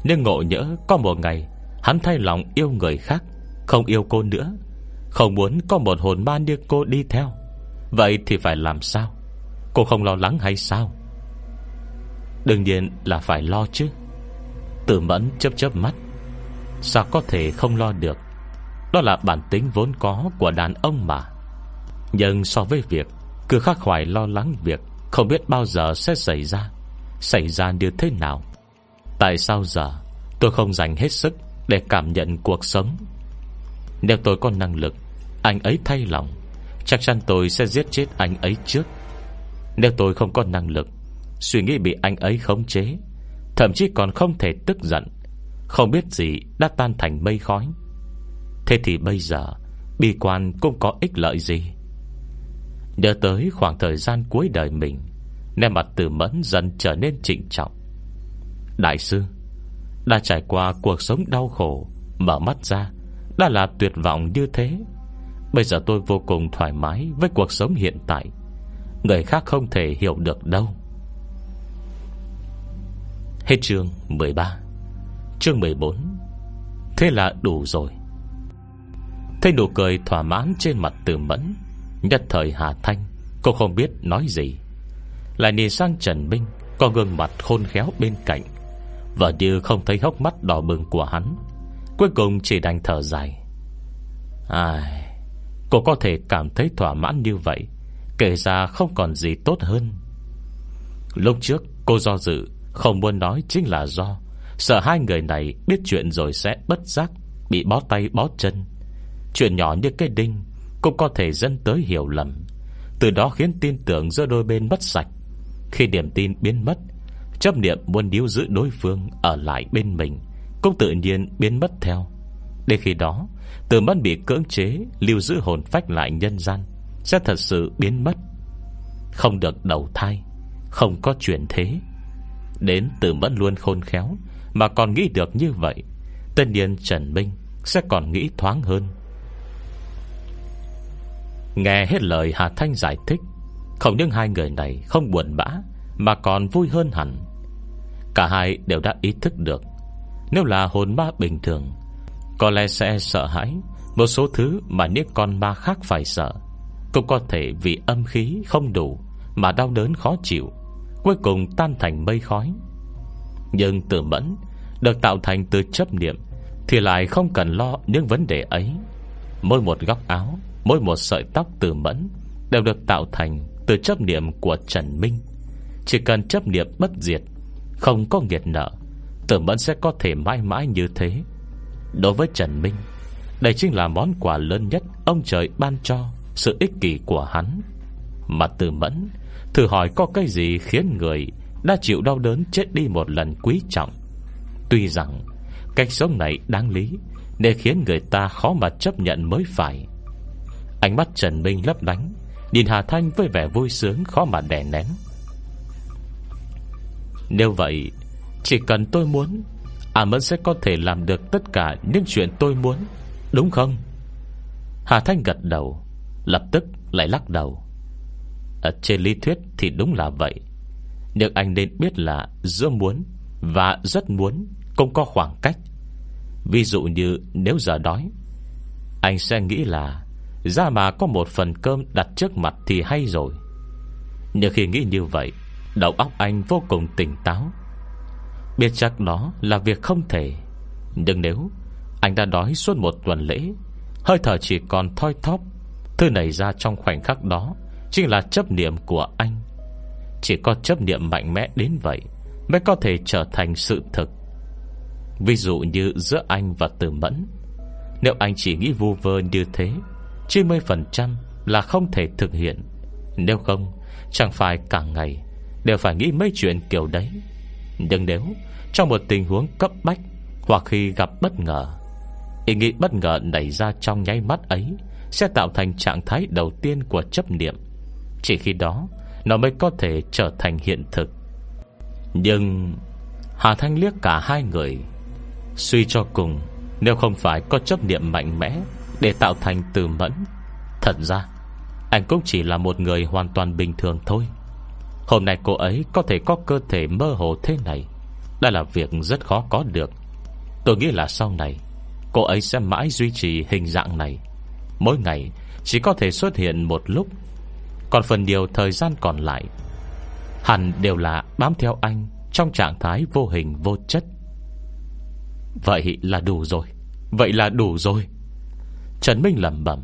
S1: Nhưng ngộ nhỡ có một ngày Hắn thay lòng yêu người khác Không yêu cô nữa Không muốn có một hồn ma như cô đi theo. Vậy thì phải làm sao? Cô không lo lắng hay sao? Đương nhiên là phải lo chứ. Tử mẫn chớp chớp mắt. Sao có thể không lo được? Đó là bản tính vốn có của đàn ông mà. Nhưng so với việc Cứ khắc khoải lo lắng việc Không biết bao giờ sẽ xảy ra Xảy ra như thế nào. Tại sao giờ tôi không dành hết sức Để cảm nhận cuộc sống? Nếu tôi có năng lực, Anh ấy thay lòng, Chắc chắn tôi sẽ giết chết anh ấy trước. Nếu tôi không có năng lực, Suy nghĩ bị anh ấy khống chế, Thậm chí còn không thể tức giận, Không biết gì đã tan thành mây khói. Thế thì bây giờ, Bi quan cũng có ích lợi gì? Nhớ tới khoảng thời gian cuối đời mình, Nét mặt từ mẫn dần trở nên trịnh trọng. Đại sư, Đã trải qua cuộc sống đau khổ, Mở mắt ra, Đã là tuyệt vọng như thế. Bây giờ tôi vô cùng thoải mái Với cuộc sống hiện tại. Người khác không thể hiểu được đâu. Hết chương 13 Chương 14 Thế là đủ rồi. Thấy nụ cười thỏa mãn trên mặt từ mẫn Nhất thời Hà Thanh, Cô không biết nói gì. Lại nhìn sang Trần Minh, Có gương mặt khôn khéo bên cạnh. Và như không thấy hốc mắt đỏ bừng của hắn. Cuối cùng chỉ đành thở dài. Ai, Cô có thể cảm thấy thỏa mãn như vậy, Kể ra không còn gì tốt hơn. Lúc trước, cô do dự, Không muốn nói chính là do. Sợ hai người này biết chuyện rồi sẽ bất giác Bị bó tay bó chân. Chuyện nhỏ như cái đinh cũng có thể dẫn tới hiểu lầm. Từ đó khiến tin tưởng giữa đôi bên mất sạch. Khi niềm tin biến mất, Chấp niệm muốn níu giữ đối phương Ở lại bên mình Cũng tự nhiên biến mất theo. Đến khi đó, Từ mất bị cưỡng chế, Lưu giữ hồn phách lại nhân gian, Sẽ thật sự biến mất. Không được đầu thai, Không có chuyển thế. Đến từ mất luôn khôn khéo Mà còn nghĩ được như vậy, Tất nhiên Trần Minh Sẽ còn nghĩ thoáng hơn. Nghe hết lời Hà Thanh giải thích, Không những hai người này không buồn bã, Mà còn vui hơn hẳn. Cả hai đều đã ý thức được, Nếu là hồn ma bình thường, Có lẽ sẽ sợ hãi Một số thứ mà những con ma khác phải sợ. Cũng có thể vì âm khí không đủ Mà đau đớn khó chịu, Cuối cùng tan thành mây khói. Nhưng tự mẫn Được tạo thành từ chấp niệm Thì lại không cần lo những vấn đề ấy. Mỗi một góc áo Mỗi một sợi tóc từ mẫn Đều được tạo thành từ chấp niệm của Trần Minh. Chỉ cần chấp niệm bất diệt, Không có nghiệt nợ, Tử mẫn sẽ có thể mãi mãi như thế. Đối với Trần Minh, Đây chính là món quà lớn nhất Ông trời ban cho Sự ích kỷ của hắn. Mà tử mẫn Thử hỏi có cái gì khiến người Đã chịu đau đớn chết đi một lần quý trọng? Tuy rằng, Cách sống này đáng lý, Để khiến người ta khó mà chấp nhận mới phải. Ánh mắt Trần Minh lấp lánh, Nhìn Hà Thanh với vẻ vui sướng Khó mà đè nén. Nếu vậy, Chỉ cần tôi muốn À Mẫn sẽ có thể làm được tất cả Những chuyện tôi muốn, Đúng không? Hà Thanh gật đầu, Lập tức lại lắc đầu. Ở Trên lý thuyết thì đúng là vậy. Nhưng anh nên biết là Giữa muốn và rất muốn Cũng có khoảng cách. Ví dụ như nếu giờ đói Anh sẽ nghĩ là ra mà có một phần cơm đặt trước mặt thì hay rồi. Nhưng khi nghĩ như vậy, Đầu óc anh vô cùng tỉnh táo. Biết chắc đó là việc không thể. Nhưng nếu Anh đã đói suốt một tuần lễ, Hơi thở chỉ còn thoi thóp, Thứ này ra trong khoảnh khắc đó Chính là chấp niệm của anh. Chỉ có chấp niệm mạnh mẽ đến vậy Mới có thể trở thành sự thực. Ví dụ như giữa anh và từ Mẫn, Nếu anh chỉ nghĩ vu vơ như thế 90% là không thể thực hiện. Nếu không, Chẳng phải cả ngày Đều phải nghĩ mấy chuyện kiểu đấy. Nhưng nếu trong một tình huống cấp bách Hoặc khi gặp bất ngờ, Ý nghĩ bất ngờ nảy ra trong nháy mắt ấy Sẽ tạo thành trạng thái đầu tiên của chấp niệm. Chỉ khi đó, Nó mới có thể trở thành hiện thực. Nhưng Hà Thanh liếc cả hai người, Suy cho cùng, Nếu không phải có chấp niệm mạnh mẽ để tạo thành từ mẫn. Thật ra, Anh cũng chỉ là một người hoàn toàn bình thường thôi. Hôm nay cô ấy có thể có cơ thể mơ hồ thế này, Đã là việc rất khó có được. Tôi nghĩ là sau này, Cô ấy sẽ mãi duy trì hình dạng này. Mỗi ngày, Chỉ có thể xuất hiện một lúc. Còn phần nhiều thời gian còn lại, Hẳn đều là bám theo anh Trong trạng thái vô hình vô chất. Vậy là đủ rồi, Vậy là đủ rồi. Trần Minh lầm bẩm,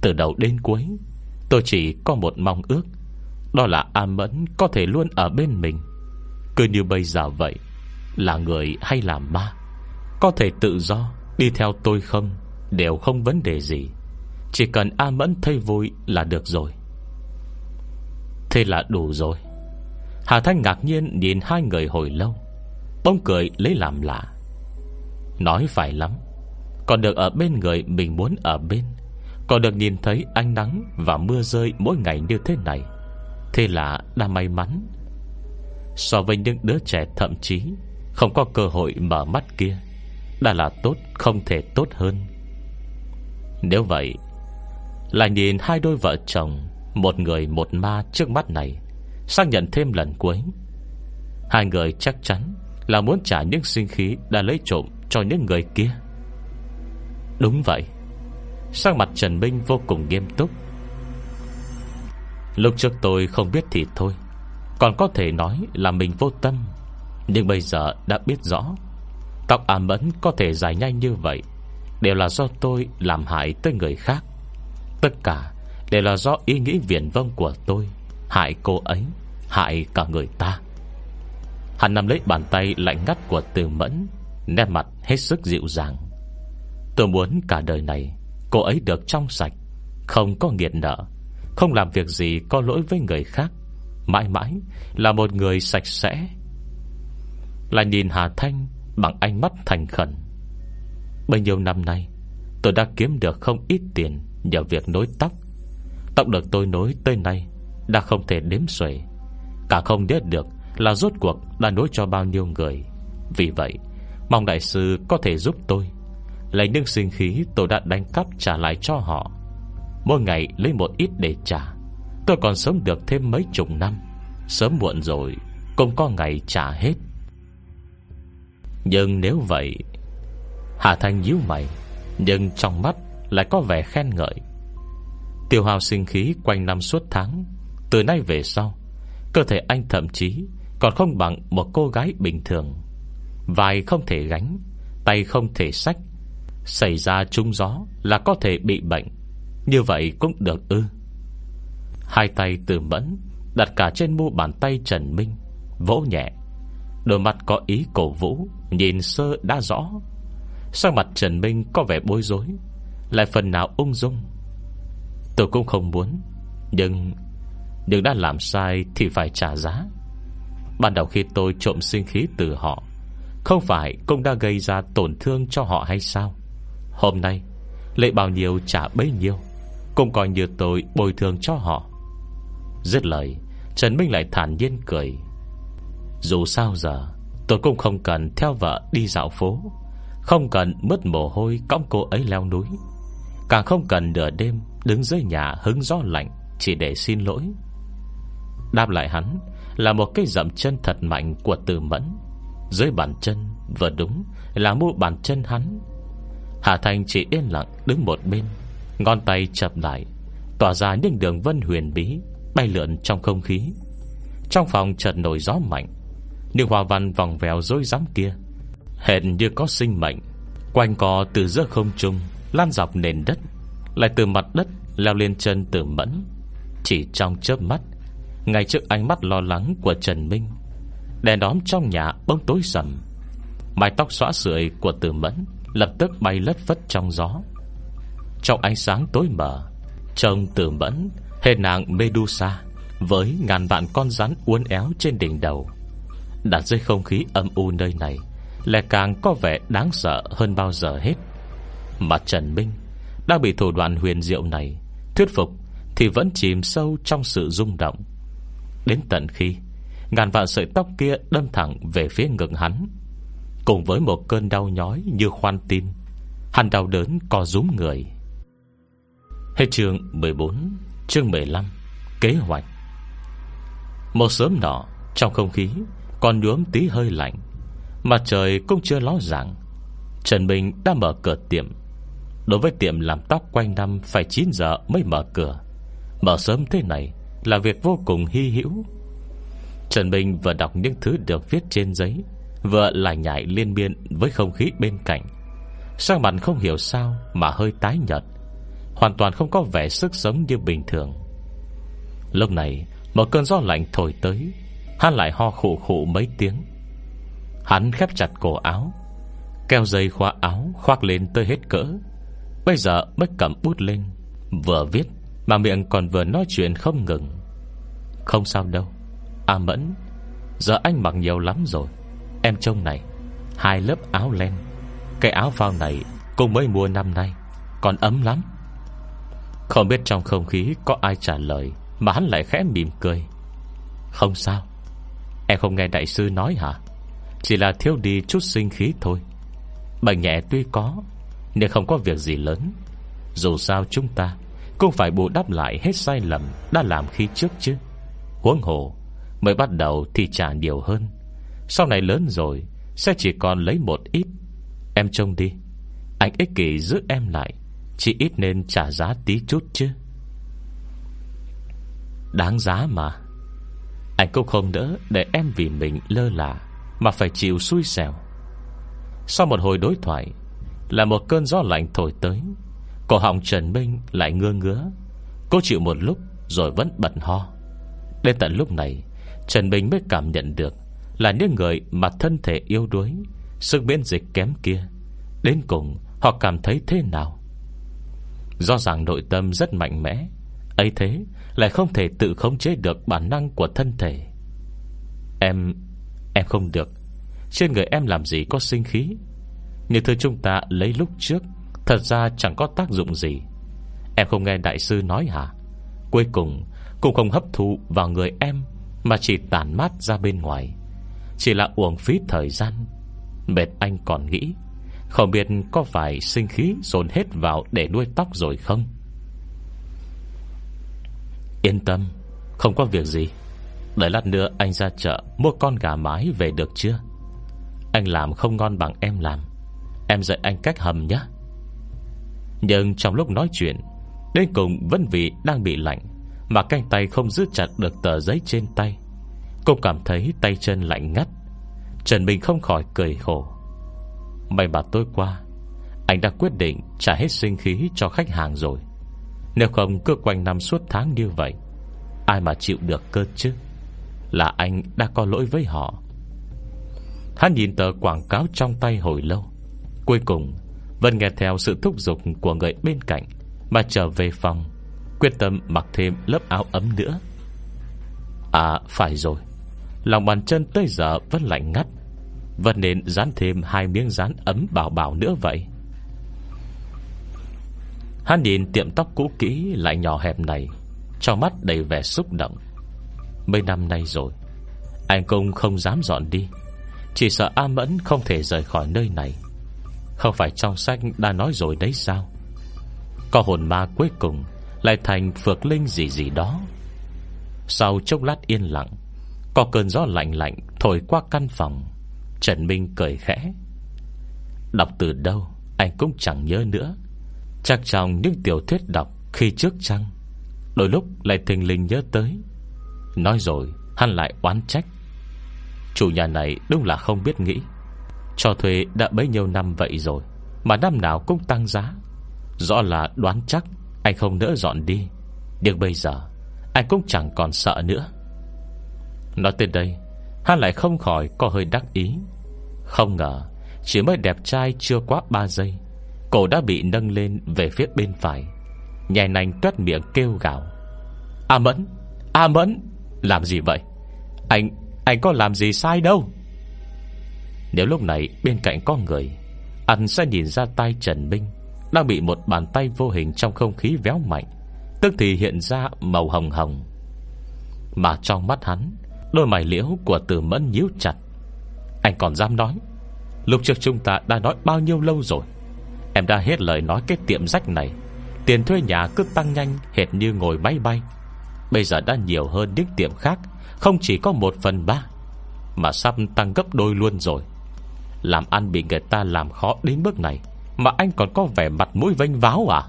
S1: Từ đầu đến cuối, Tôi chỉ có một mong ước, Đó là A Mẫn có thể luôn ở bên mình. Cứ như bây giờ vậy, Là người hay là ma, Có thể tự do Đi theo tôi không Đều không vấn đề gì. Chỉ cần A Mẫn thấy vui là được rồi. Thế là đủ rồi. Hà Thanh ngạc nhiên nhìn hai người hồi lâu Bông cười lấy làm lạ. Nói phải lắm còn được ở bên người, mình muốn ở bên. Còn được nhìn thấy ánh nắng Và mưa rơi mỗi ngày như thế này. Thế là đã may mắn. So với những đứa trẻ thậm chí Không có cơ hội mở mắt kia, Đã là tốt, không thể tốt hơn. Nếu vậy, lại nhìn hai đôi vợ chồng, Một người một ma trước mắt này, Xác nhận thêm lần cuối. Hai người chắc chắn Là muốn trả những sinh khí Đã lấy trộm cho những người kia. Đúng vậy. Sang mặt Trần Minh vô cùng nghiêm túc. Lúc trước tôi không biết thì thôi. Còn có thể nói là mình vô tâm. Nhưng bây giờ đã biết rõ. Tóc ám mẫn có thể dài nhanh như vậy Đều là do tôi làm hại tới người khác. Tất cả Đều là do ý nghĩ viển vông của tôi, Hại cô ấy, Hại cả người ta. Hắn nắm lấy bàn tay lạnh ngắt của từ mẫn, Nét mặt hết sức dịu dàng. Tôi muốn cả đời này Cô ấy được trong sạch, Không có nghiện nợ, Không làm việc gì có lỗi với người khác, Mãi mãi là một người sạch sẽ. Lại nhìn Hà Thanh Bằng ánh mắt thành khẩn. Bao nhiêu năm nay, Tôi đã kiếm được không ít tiền Nhờ việc nối tóc. Tóc được tôi nối tới nay Đã không thể đếm xuể, Cả không biết được là rốt cuộc Đã nối cho bao nhiêu người. Vì vậy, Mong đại sư có thể giúp tôi. Lấy những sinh khí tôi đã đánh cắp trả lại cho họ. Mỗi ngày lấy một ít để trả. Tôi còn sống được thêm mấy chục năm. Sớm muộn rồi, Cũng có ngày trả hết. Nhưng nếu vậy, Hà Thanh nhíu mày, Nhưng trong mắt lại có vẻ khen ngợi. Tiêu hào sinh khí quanh năm suốt tháng, Từ nay về sau, Cơ thể anh thậm chí Còn không bằng một cô gái bình thường. Vai không thể gánh, Tay không thể sách Xảy ra trung gió là có thể bị bệnh. Như vậy cũng được ư? Hai tay từ mẫn, Đặt cả trên mu bàn tay Trần Minh, Vỗ nhẹ. Đôi mặt có ý cổ vũ, Nhìn sơ đã rõ. Sang mặt Trần Minh có vẻ bối rối, Lại phần nào ung dung. Tôi cũng không muốn, Nhưng Nhưng đã làm sai thì phải trả giá. Ban đầu khi tôi trộm sinh khí từ họ, không phải cũng đã gây ra tổn thương cho họ hay sao? Hôm nay, Lệ bao nhiêu trả bấy nhiêu, Cũng coi như tôi bồi thường cho họ. Dứt lời, Trần Minh lại thản nhiên cười. Dù sao giờ, Tôi cũng không cần theo vợ đi dạo phố, Không cần mất mồ hôi Cõng cô ấy leo núi, Càng không cần nửa đêm Đứng dưới nhà hứng gió lạnh Chỉ để xin lỗi. Đáp lại hắn Là một cái dậm chân thật mạnh của từ mẫn, dưới bàn chân Vừa đúng là mu bàn chân hắn Hà Thành chỉ yên lặng đứng một bên, Ngón tay chập lại, Tỏa ra những đường vân huyền bí Bay lượn trong không khí. Trong phòng chợt nổi gió mạnh Nhưng hoa văn vòng vèo dối rắm kia Hẹn như có sinh mệnh, Quanh co từ giữa không trung Lan dọc nền đất, Lại từ mặt đất leo lên chân tử mẫn. Chỉ trong chớp mắt, Ngay trước ánh mắt lo lắng của Trần Minh, Đèn đóm trong nhà bông tối sầm, Mái tóc xóa sưởi của tử mẫn Lập tức bay lất phất trong gió. Trong ánh sáng tối mờ, Trông tử mẫn Hệ nàng Medusa Với ngàn vạn con rắn uốn éo trên đỉnh đầu. Đặt dưới không khí âm u nơi này Lại càng có vẻ đáng sợ hơn bao giờ hết. Mà Trần Minh Đang bị thủ đoạn huyền diệu này Thuyết phục Thì vẫn chìm sâu trong sự rung động. Đến tận khi, Ngàn vạn sợi tóc kia đâm thẳng về phía ngực hắn Cùng với một cơn đau nhói như khoan tim Hắn đau đớn co rúm người. Hết chương 14 Chương 15 Kế hoạch. Một sớm nọ, Trong không khí Còn nhuốm tí hơi lạnh Mặt trời cũng chưa ló dạng. Trần Bình đã mở cửa tiệm. Đối với tiệm làm tóc quanh năm Phải 9 giờ mới mở cửa. Mở sớm thế này Là việc vô cùng hy hữu. Trần Bình vừa đọc những thứ được viết trên giấy Vừa lại nhảy liên miên Với không khí bên cạnh. Sang mặt không hiểu sao Mà hơi tái nhợt, Hoàn toàn không có vẻ sức sống như bình thường. Lúc này, Một cơn gió lạnh thổi tới, Hắn lại ho khụ khụ mấy tiếng. Hắn khép chặt cổ áo Keo dây khóa áo Khoác lên tới hết cỡ. Bây giờ mới cầm bút lên, Vừa viết Mà miệng còn vừa nói chuyện không ngừng. Không sao đâu, A Mẫn, Giờ anh mặc nhiều lắm rồi. Em trông này, Hai lớp áo len. Cái áo phao này cô mới mua năm nay, Còn ấm lắm. Không biết trong không khí có ai trả lời Mà hắn lại khẽ mỉm cười. Không sao, Em không nghe đại sư nói hả? Chỉ là thiếu đi chút sinh khí thôi. Bệnh nhẹ tuy có, Nhưng không có việc gì lớn. Dù sao chúng ta Cũng phải bù đắp lại hết sai lầm Đã làm khi trước chứ. Huống hồ, Mới bắt đầu thì trả nhiều hơn. Sau này lớn rồi, Sẽ chỉ còn lấy một ít. Em trông đi. Anh ích kỷ giữ em lại. Chỉ ít nên trả giá tí chút chứ. Đáng giá mà. Anh cũng không đỡ Để em vì mình lơ là, Mà phải chịu xui xẻo. Sau một hồi đối thoại, Là một cơn gió lạnh thổi tới. Cổ họng Trần Minh lại ngơ ngứa. Cô chịu một lúc Rồi vẫn bật ho. Đến tận lúc này, Trần Bình mới cảm nhận được là những người mà thân thể yếu đuối, Sức miễn dịch kém kia. Đến cùng, họ cảm thấy thế nào? Do rằng nội tâm rất mạnh mẽ, ấy thế Lại không thể tự khống chế được bản năng của thân thể. Em Em không được. Trên người em làm gì có sinh khí? Như thứ chúng ta lấy lúc trước, Thật ra chẳng có tác dụng gì. Em không nghe đại sư nói hả? Cuối cùng, Cũng không hấp thụ vào người em, mà chỉ tản mát ra bên ngoài. Chỉ là uổng phí thời gian. Mệt anh còn nghĩ, Không biết có phải sinh khí dồn hết vào để nuôi tóc rồi không? Yên tâm, Không có việc gì. Đợi lát nữa anh ra chợ Mua con gà mái về được chưa? Anh làm không ngon bằng em làm. Em dạy anh cách hầm nhé Nhưng trong lúc nói chuyện, Đến cùng vẫn vị đang bị lạnh mà canh tay không giữ chặt được tờ giấy trên tay. Cô cảm thấy tay chân lạnh ngắt. Trần Bình không khỏi cười khổ. May mà tối qua, Anh đã quyết định trả hết sinh khí cho khách hàng rồi. Nếu không cứ quanh năm suốt tháng như vậy, Ai mà chịu được cơ chứ? Là anh đã có lỗi với họ. Hắn nhìn tờ quảng cáo trong tay hồi lâu. Cuối cùng vân nghe theo sự thúc giục của người bên cạnh, Mà trở về phòng, Quyết tâm mặc thêm lớp áo ấm nữa. À phải rồi. Lòng bàn chân tới giờ vẫn lạnh ngắt. Vẫn nên dán thêm hai miếng dán ấm bảo bảo nữa vậy. Hắn nhìn tiệm tóc cũ kỹ Lại nhỏ hẹp này, Trong mắt đầy vẻ xúc động. Mấy năm nay rồi, Anh cũng không dám dọn đi. Chỉ sợ A Mẫn không thể rời khỏi nơi này. Không phải trong sách đã nói rồi đấy sao? Có hồn ma cuối cùng lại thành phược linh gì gì đó. Sau chốc lát yên lặng có cơn gió lạnh lạnh Thổi qua căn phòng. Trần Minh cười khẽ. Đọc từ đâu, Anh cũng chẳng nhớ nữa. Chắc trong những tiểu thuyết đọc khi trước chăng? Đôi lúc lại thình lình nhớ tới. Nói rồi, hắn lại oán trách. Chủ nhà này đúng là không biết nghĩ. Cho thuê đã bấy nhiêu năm vậy rồi, Mà năm nào cũng tăng giá. Rõ là đoán chắc, Anh không nỡ dọn đi. Nhưng bây giờ, Anh cũng chẳng còn sợ nữa. Nói tới đây, Hắn lại không khỏi có hơi đắc ý. Không ngờ, Chỉ mới đẹp trai chưa quá 3 giây, Cổ đã bị nâng lên về phía bên phải Nhài nành tuét miệng kêu gào. A Mẫn A Mẫn, Làm gì vậy? Anh Anh có làm gì sai đâu? Nếu lúc này bên cạnh có người Anh sẽ nhìn ra tay Trần Minh Đang bị một bàn tay vô hình Trong không khí véo mạnh, Tức thì hiện ra màu hồng hồng. Mà trong mắt hắn Đôi mày liễu của từ mẫn nhíu chặt. Anh còn dám nói, Lúc trước chúng ta đã nói bao nhiêu lâu rồi? Em đã hết lời nói cái tiệm rách này. Tiền thuê nhà cứ tăng nhanh, Hệt như ngồi máy bay. Bây giờ đã nhiều hơn những tiệm khác, Không chỉ có một phần ba, Mà sắp tăng gấp đôi luôn rồi. Làm ăn bị người ta làm khó đến bước này, Mà anh còn có vẻ mặt mũi vênh váo à?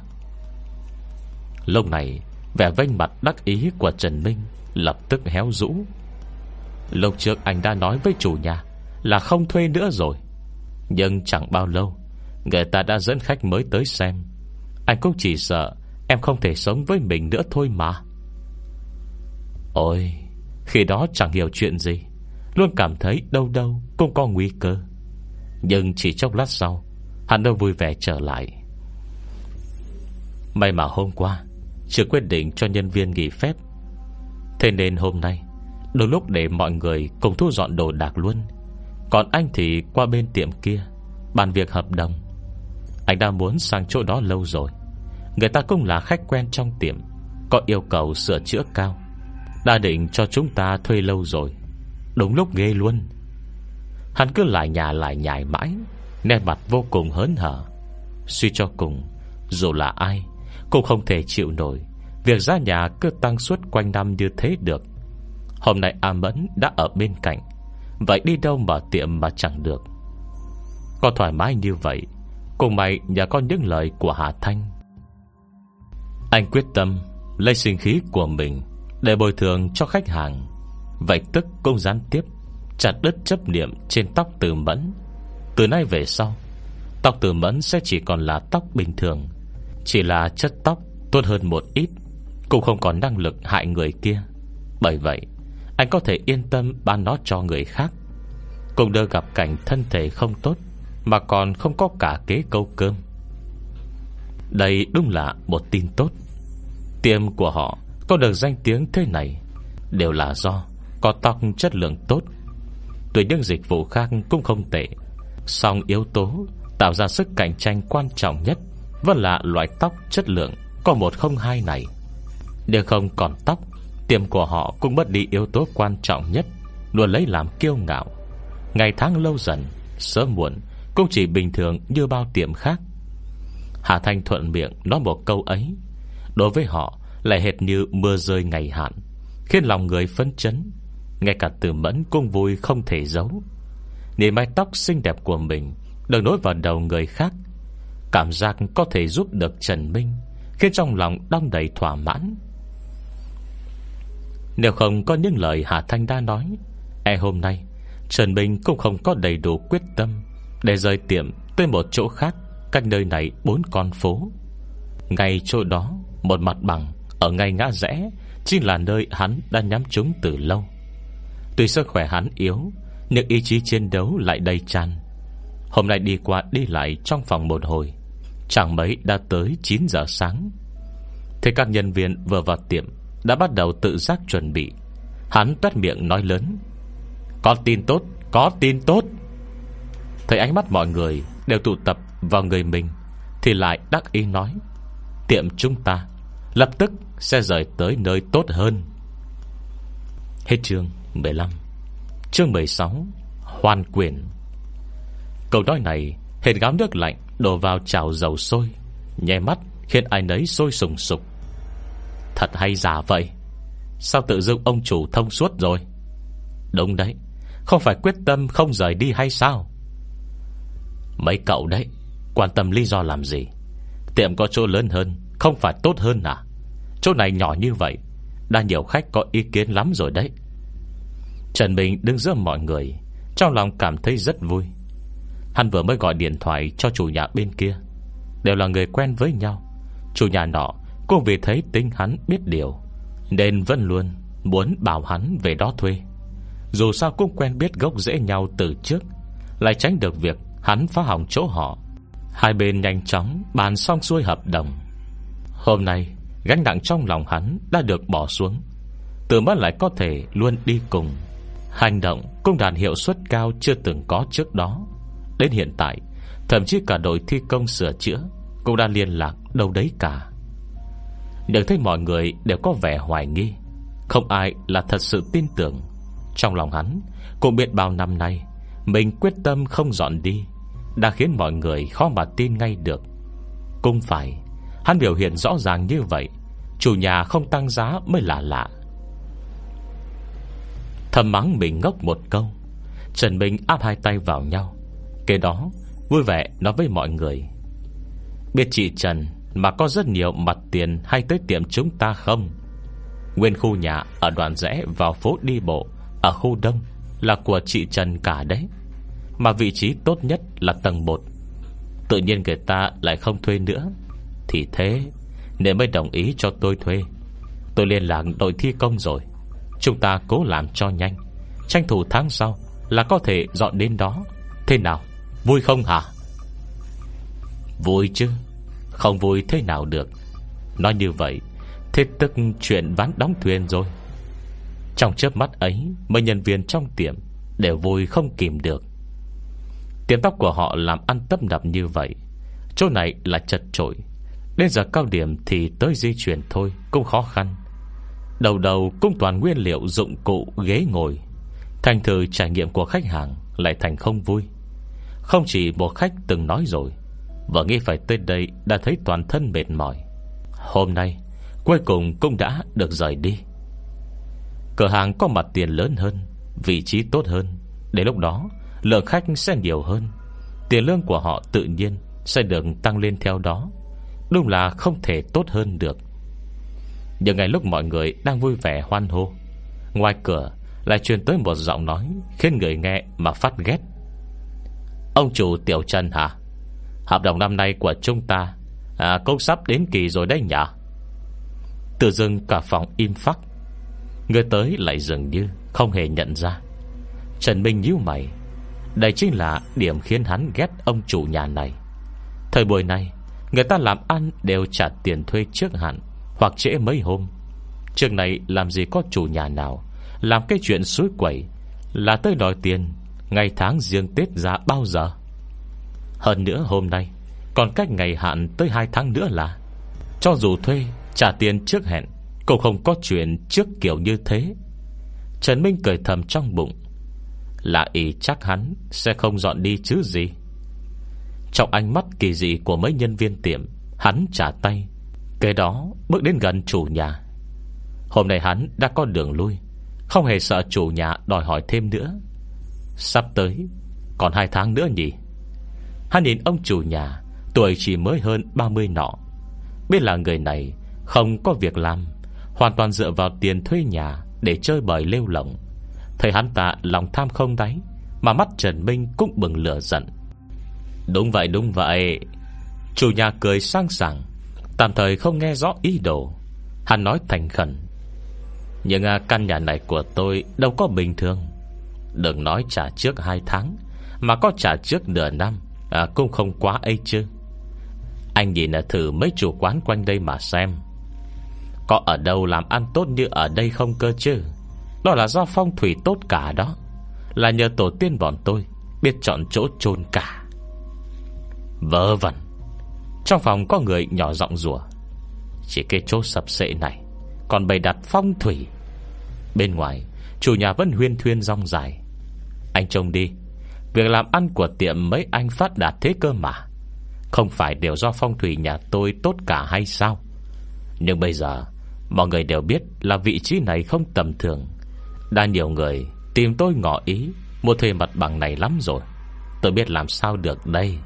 S1: Lúc này, Vẻ vênh mặt đắc ý của Trần Minh Lập tức héo rũ. Lúc trước anh đã nói với chủ nhà Là không thuê nữa rồi. Nhưng chẳng bao lâu, Người ta đã dẫn khách mới tới xem. Anh cũng chỉ sợ Em không thể sống với mình nữa thôi mà. Ôi, Khi đó chẳng hiểu chuyện gì, Luôn cảm thấy đâu đâu cũng có nguy cơ. Nhưng chỉ chốc lát sau, Hắn đã vui vẻ trở lại. May mà hôm qua, Chưa quyết định cho nhân viên nghỉ phép. Thế nên hôm nay Đôi lúc để mọi người cùng thu dọn đồ đạc luôn. Còn anh thì qua bên tiệm kia, Bàn việc hợp đồng. Anh đã muốn sang chỗ đó lâu rồi. Người ta cũng là khách quen trong tiệm, Có yêu cầu sửa chữa cao. Đã định cho chúng ta thuê lâu rồi. Đúng lúc ghê luôn. Hắn cứ lại nhà lại nhảy mãi, Nét mặt vô cùng hớn hở. Suy cho cùng, Dù là ai, Cũng không thể chịu nổi. Việc ra nhà cứ tăng suốt quanh năm như thế được. Hôm nay A Mẫn đã ở bên cạnh. Vậy đi đâu mở tiệm mà chẳng được? Có thoải mái như vậy, Cùng mày nhà con những lời của Hà Thanh. Anh quyết tâm Lấy sinh khí của mình Để bồi thường cho khách hàng. Vậy tức cũng gián tiếp, Chặt đứt chấp niệm trên tóc từ mẫn. Từ nay về sau, Tóc từ mẫn sẽ chỉ còn là tóc bình thường. Chỉ là chất tóc Tốt hơn một ít, Cũng không còn năng lực hại người kia. Bởi vậy anh có thể yên tâm ban nó cho người khác. Cùng đỡ gặp cảnh thân thể không tốt, Mà còn không có cả kế câu cơm. Đây đúng là một tin tốt. Tiệm của họ Có được danh tiếng thế này Đều là do Có tóc chất lượng tốt. Tuy những dịch vụ khác cũng không tệ, song yếu tố Tạo ra sức cạnh tranh quan trọng nhất Vẫn là loại tóc chất lượng Có một không hai này. Nếu không còn tóc Tiệm của họ cũng mất đi yếu tố quan trọng nhất, Luôn lấy làm kiêu ngạo. Ngày tháng lâu dần, Sớm muộn, Cũng chỉ bình thường như bao tiệm khác. Hà Thanh thuận miệng nói một câu ấy. Đối với họ, Lại hệt như mưa rơi ngày hạn, Khiến lòng người phấn chấn, Ngay cả từ mẫn cũng vui không thể giấu. Nỉ mái tóc xinh đẹp của mình Được nối vào đầu người khác, Cảm giác có thể giúp được Trần Minh, Khiến trong lòng đong đầy thỏa mãn nếu không có những lời Hà Thanh đã nói E hôm nay, Trần Minh cũng không có đầy đủ quyết tâm Để rời tiệm tới một chỗ khác Cách nơi này bốn con phố. Ngay chỗ đó, Một mặt bằng Ở ngay ngã rẽ Chính là nơi hắn đã nhắm chúng từ lâu. Tuy sức khỏe hắn yếu, Nhưng ý chí chiến đấu lại đầy tràn. Hôm nay đi qua đi lại Trong phòng một hồi, Chẳng mấy đã tới 9 giờ sáng. Thế các nhân viên vừa vào tiệm đã bắt đầu tự giác chuẩn bị. Hắn toát miệng nói lớn, Có tin tốt, Có tin tốt. Thấy ánh mắt mọi người đều tụ tập vào người mình, Thì lại đắc ý nói, Tiệm chúng ta Lập tức sẽ rời tới nơi tốt hơn. Hết chương 15 Chương 16 Hoàn quyền. Câu nói này Hệt gáo nước lạnh đổ vào chảo dầu sôi Nhè mắt khiến ai nấy sôi sùng sục. Thật hay giả vậy? Sao tự dưng ông chủ thông suốt rồi? Đúng đấy, Không phải quyết tâm không rời đi hay sao? Mấy cậu đấy, Quan tâm lý do làm gì? Tiệm có chỗ lớn hơn, Không phải tốt hơn à? Chỗ này nhỏ như vậy Đã nhiều khách có ý kiến lắm rồi đấy. Trần Bình đứng giữa mọi người, Trong lòng cảm thấy rất vui. Hắn vừa mới gọi điện thoại cho chủ nhà bên kia. Đều là người quen với nhau. Chủ nhà nọ cô vì thấy tính hắn biết điều, Nên vẫn luôn muốn bảo hắn về đó thuê. Dù sao cũng quen biết gốc rễ nhau từ trước, Lại tránh được việc Hắn phá hỏng chỗ họ. Hai bên nhanh chóng bàn xong xuôi hợp đồng. Hôm nay, Gánh nặng trong lòng hắn đã được bỏ xuống. Từ mắt lại có thể luôn đi cùng. Hành động cũng đạt hiệu suất cao Chưa từng có trước đó. Đến hiện tại, Thậm chí cả đội thi công sửa chữa Cũng đã liên lạc đâu đấy cả. Nhưng thấy mọi người đều có vẻ hoài nghi. Không ai là thật sự tin tưởng. Trong lòng hắn, Cũng biết bao năm nay, Mình quyết tâm không dọn đi, Đã khiến mọi người khó mà tin ngay được. Cũng phải, Hắn biểu hiện rõ ràng như vậy, Chủ nhà không tăng giá mới là lạ. Thầm mắng mình ngốc một câu, Trần Minh áp hai tay vào nhau. Kế đó, vui vẻ nói với mọi người, Biết chị Trần mà có rất nhiều mặt tiền Hay tới tiệm chúng ta không? Nguyên khu nhà ở đoạn rẽ Vào phố đi bộ, Ở khu đông, là của chị Trần cả đấy. Mà vị trí tốt nhất là tầng 1 Tự nhiên người ta lại không thuê nữa. Thì thế, Nên mới đồng ý cho tôi thuê. Tôi liên lạc đội thi công rồi. Chúng ta cố làm cho nhanh. Tranh thủ tháng sau Là có thể dọn đến đó. Thế nào? Vui không hả? Vui chứ. Không vui thế nào được. Nói như vậy, Thế tức chuyện ván đóng thuyền rồi. Trong chớp mắt ấy, Mấy nhân viên trong tiệm Đều vui không kìm được. Tiệm tóc của họ làm ăn tấp nập như vậy, Chỗ này là chật trội Đến giờ cao điểm thì tới di chuyển thôi, Cũng khó khăn. Đầu đầu cũng toàn nguyên liệu dụng cụ, ghế ngồi. Thành thử trải nghiệm của khách hàng Lại thành không vui. Không chỉ một khách từng nói rồi và nghĩ phải tới đây Đã thấy toàn thân mệt mỏi. Hôm nay, Cuối cùng cũng đã được rời đi. Cửa hàng có mặt tiền lớn hơn, Vị trí tốt hơn. Để lúc đó, lượng khách sẽ nhiều hơn. Tiền lương của họ tự nhiên Sẽ được tăng lên theo đó. Đúng là không thể tốt hơn được. Nhưng ngày lúc mọi người Đang vui vẻ hoan hô, Ngoài cửa lại truyền tới một giọng nói Khiến người nghe mà phát ghét. Ông chủ Tiểu Trần hả? Hợp đồng năm nay của chúng ta à, Cũng sắp đến kỳ rồi đấy nhỉ? Tự dưng cả phòng im phắc. Người tới lại dường như Không hề nhận ra. Trần Minh nhíu mày. Đây chính là điểm khiến hắn ghét ông chủ nhà này. Thời buổi này Người ta làm ăn đều trả tiền thuê trước hạn Hoặc trễ mấy hôm. Trước này làm gì có chủ nhà nào Làm cái chuyện suối quẩy Là tới đòi tiền Ngày tháng riêng Tết ra bao giờ? Hơn nữa hôm nay, Còn cách ngày hạn tới 2 tháng nữa là, Cho dù thuê Trả tiền trước hẹn, Cũng không có chuyện trước kiểu như thế. Trần Minh cười thầm trong bụng. Là ý chắc hắn Sẽ không dọn đi chứ gì. Trong ánh mắt kỳ dị của mấy nhân viên tiệm, Hắn trả tay. Kế đó, bước đến gần chủ nhà. Hôm nay hắn đã có đường lui, Không hề sợ chủ nhà đòi hỏi thêm nữa. Sắp tới, Còn hai tháng nữa nhỉ? Hắn nhìn ông chủ nhà Tuổi chỉ mới hơn 30 nọ. Biết là người này Không có việc làm Hoàn toàn dựa vào tiền thuê nhà Để chơi bời lêu lỏng. Thầy hắn ta lòng tham không đáy Mà mắt Trần Minh cũng bừng lửa giận. Đúng vậy đúng vậy. Chủ nhà cười sang sảng Tạm thời không nghe rõ ý đồ. Hắn nói thành khẩn. Nhưng à, căn nhà này của tôi Đâu có bình thường. Đừng nói trả trước 2 tháng Mà có trả trước nửa năm à, Cũng không quá ấy chứ. Anh nhìn là thử mấy chủ quán quanh đây mà xem. Có ở đâu làm ăn tốt như ở đây không cơ chứ? Đó là do phong thủy tốt cả đó. Là nhờ tổ tiên bọn tôi Biết chọn chỗ chôn cả. Vớ vẩn. Trong phòng có người nhỏ giọng rủa Chỉ cái chỗ sập sệ này Còn bày đặt phong thủy. Bên ngoài Chủ nhà vẫn huyên thuyên rong dài Anh trông đi. Việc làm ăn của tiệm mấy anh phát đạt thế cơ mà. Không phải đều do phong thủy nhà tôi tốt cả hay sao? Nhưng bây giờ, Mọi người đều biết là vị trí này không tầm thường. Đã nhiều người Tìm tôi ngỏ ý Mua thuê mặt bằng này lắm rồi. Tôi biết làm sao được đây.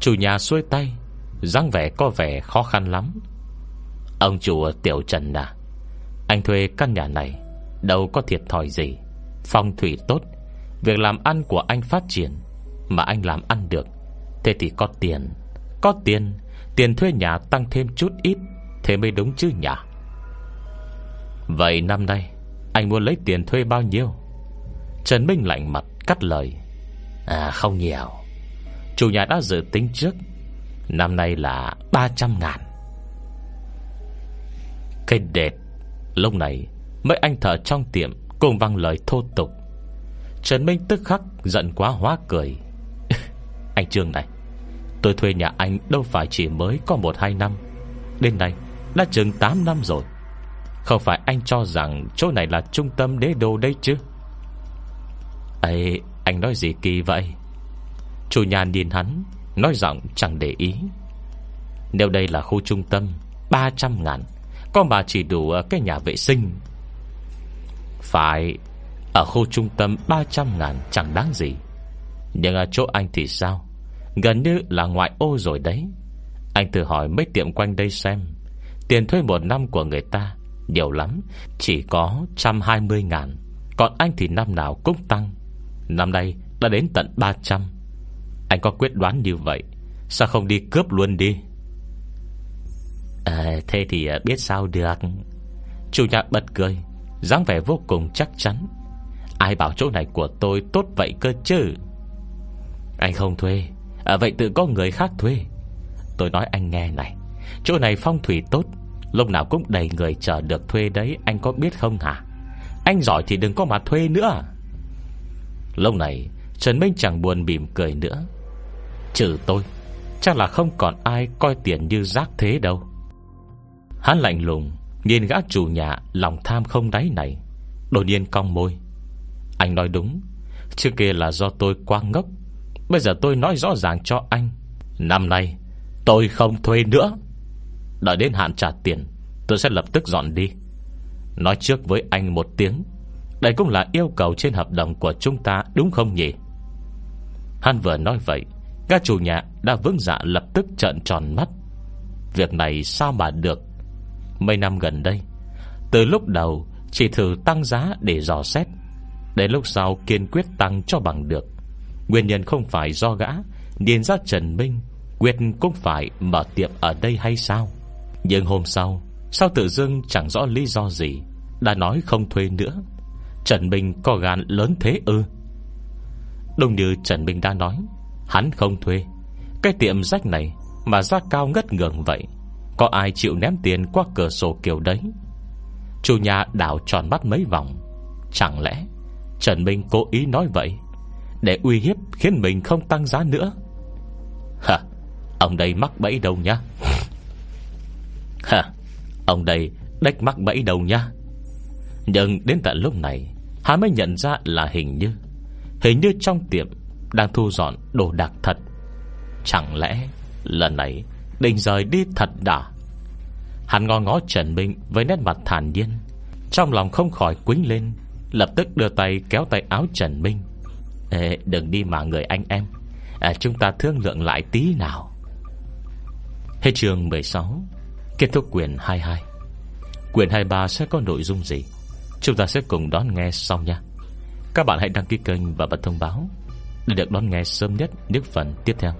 S1: Chủ nhà xuôi tay, dáng vẻ có vẻ khó khăn lắm. Ông chủ Tiểu Trần à Anh thuê căn nhà này Đâu có thiệt thòi gì. Phong thủy tốt Việc làm ăn của anh phát triển Mà anh làm ăn được, Thế thì có tiền. Có tiền Tiền thuê nhà tăng thêm chút ít, Thế mới đúng chứ nhỉ? Vậy năm nay, Anh muốn lấy tiền thuê bao nhiêu? Trần Minh lạnh mặt cắt lời. À không nhiều. Chủ nhà đã dự tính trước, Năm nay là 300 ngàn. Cái đệt Lúc này, Mấy anh thợ trong tiệm Cùng văng lời thô tục. Trần Minh tức khắc giận quá hóa cười. [laughs] Anh Trương này, Tôi thuê nhà anh đâu phải chỉ mới có 1-2 năm. Đến nay Đã chừng 8 năm rồi. Không phải anh cho rằng chỗ này là trung tâm đế đô đây chứ? Ấy anh nói gì kỳ vậy? Chủ nhà nhìn hắn, Nói giọng chẳng để ý. Nếu đây là khu trung tâm 300 ngàn, Có mà chỉ đủ ờ, cái nhà vệ sinh. Phải ở khu trung tâm 300 ngàn chẳng đáng gì. Nhưng ở chỗ anh thì sao? Gần như là ngoại ô rồi đấy. Anh thử hỏi mấy tiệm quanh đây xem. Tiền thuê một năm của người ta Nhiều lắm Chỉ có 120 ngàn. Còn anh thì năm nào cũng tăng. Năm nay đã đến tận 300 Anh có quyết đoán như vậy Sao không đi cướp luôn đi? À, Thế thì à, biết sao được. Chủ nhà bật cười dáng vẻ vô cùng chắc chắn. Ai bảo chỗ này của tôi tốt vậy cơ chứ? Anh không thuê. À, Vậy tự có người khác thuê. Tôi nói anh nghe này. Chỗ này phong thủy tốt Lúc nào cũng đầy người chờ được thuê đấy Anh có biết không hả? Anh giỏi thì đừng có mà thuê nữa. Lúc này Trần Minh chẳng buồn bìm cười nữa. Trừ tôi Chắc là không còn ai coi tiền như rác thế đâu. Hắn lạnh lùng Nhìn gã chủ nhà Lòng tham không đáy này. Đột nhiên cong môi. Anh nói đúng. Trước kia là do tôi quá ngốc. Bây giờ tôi nói rõ ràng cho anh. Năm nay, tôi không thuê nữa. Đợi đến hạn trả tiền, Tôi sẽ lập tức dọn đi. Nói trước với anh một tiếng. Đây cũng là yêu cầu trên hợp đồng của chúng ta, Đúng không nhỉ? Hắn vừa nói vậy Các chủ nhà đã vững dạ lập tức trợn tròn mắt. Việc này sao mà được? Mấy năm gần đây, Từ lúc đầu, chỉ thử tăng giá để dò xét. Đến lúc sau kiên quyết tăng cho bằng được. Nguyên nhân không phải do gã điền ra Trần Minh, Quyết cũng phải mở tiệm ở đây hay sao? Nhưng hôm sau, Sao tự dưng chẳng rõ lý do gì? Đã nói không thuê nữa. Trần Minh có gan lớn thế ư? Đúng như Trần Minh đã nói, Hắn không thuê. Cái tiệm rách này Mà giá cao ngất ngường vậy, Có ai chịu ném tiền qua cửa sổ kiểu đấy? Chủ nhà đảo tròn mắt mấy vòng, Chẳng lẽ Trần Minh cố ý nói vậy, Để uy hiếp khiến mình không tăng giá nữa. Hả, Ông đây mắc bẫy đâu nhá? Hả, Ông đây đách mắc bẫy đâu nhá? Nhưng đến tận lúc này, Hắn mới nhận ra là hình như Hình như trong tiệm Đang thu dọn đồ đạc thật. Chẳng lẽ lần này Định rời đi thật đã Hắn ngó ngó Trần Minh Với nét mặt thản nhiên, Trong lòng không khỏi quính lên. Lập tức đưa tay kéo tay áo Trần Minh. Ê, Đừng đi mà người anh em. À, Chúng ta thương lượng lại tí nào. Hết trường 16 Kết thúc quyền 22 Quyền 23 sẽ có nội dung gì? Chúng ta sẽ cùng đón nghe sau nha. Các bạn hãy đăng ký kênh và bật thông báo Để được đón nghe sớm nhất những phần tiếp theo.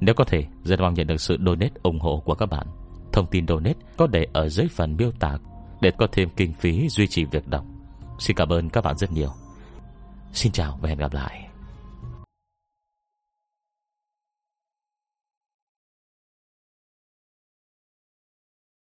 S1: Nếu có thể Rất mong nhận được sự donate ủng hộ của các bạn. Thông tin donate có để ở dưới phần miêu tả Để có thêm kinh phí duy trì việc đọc. Xin cảm ơn các bạn rất nhiều. Xin chào và hẹn gặp lại.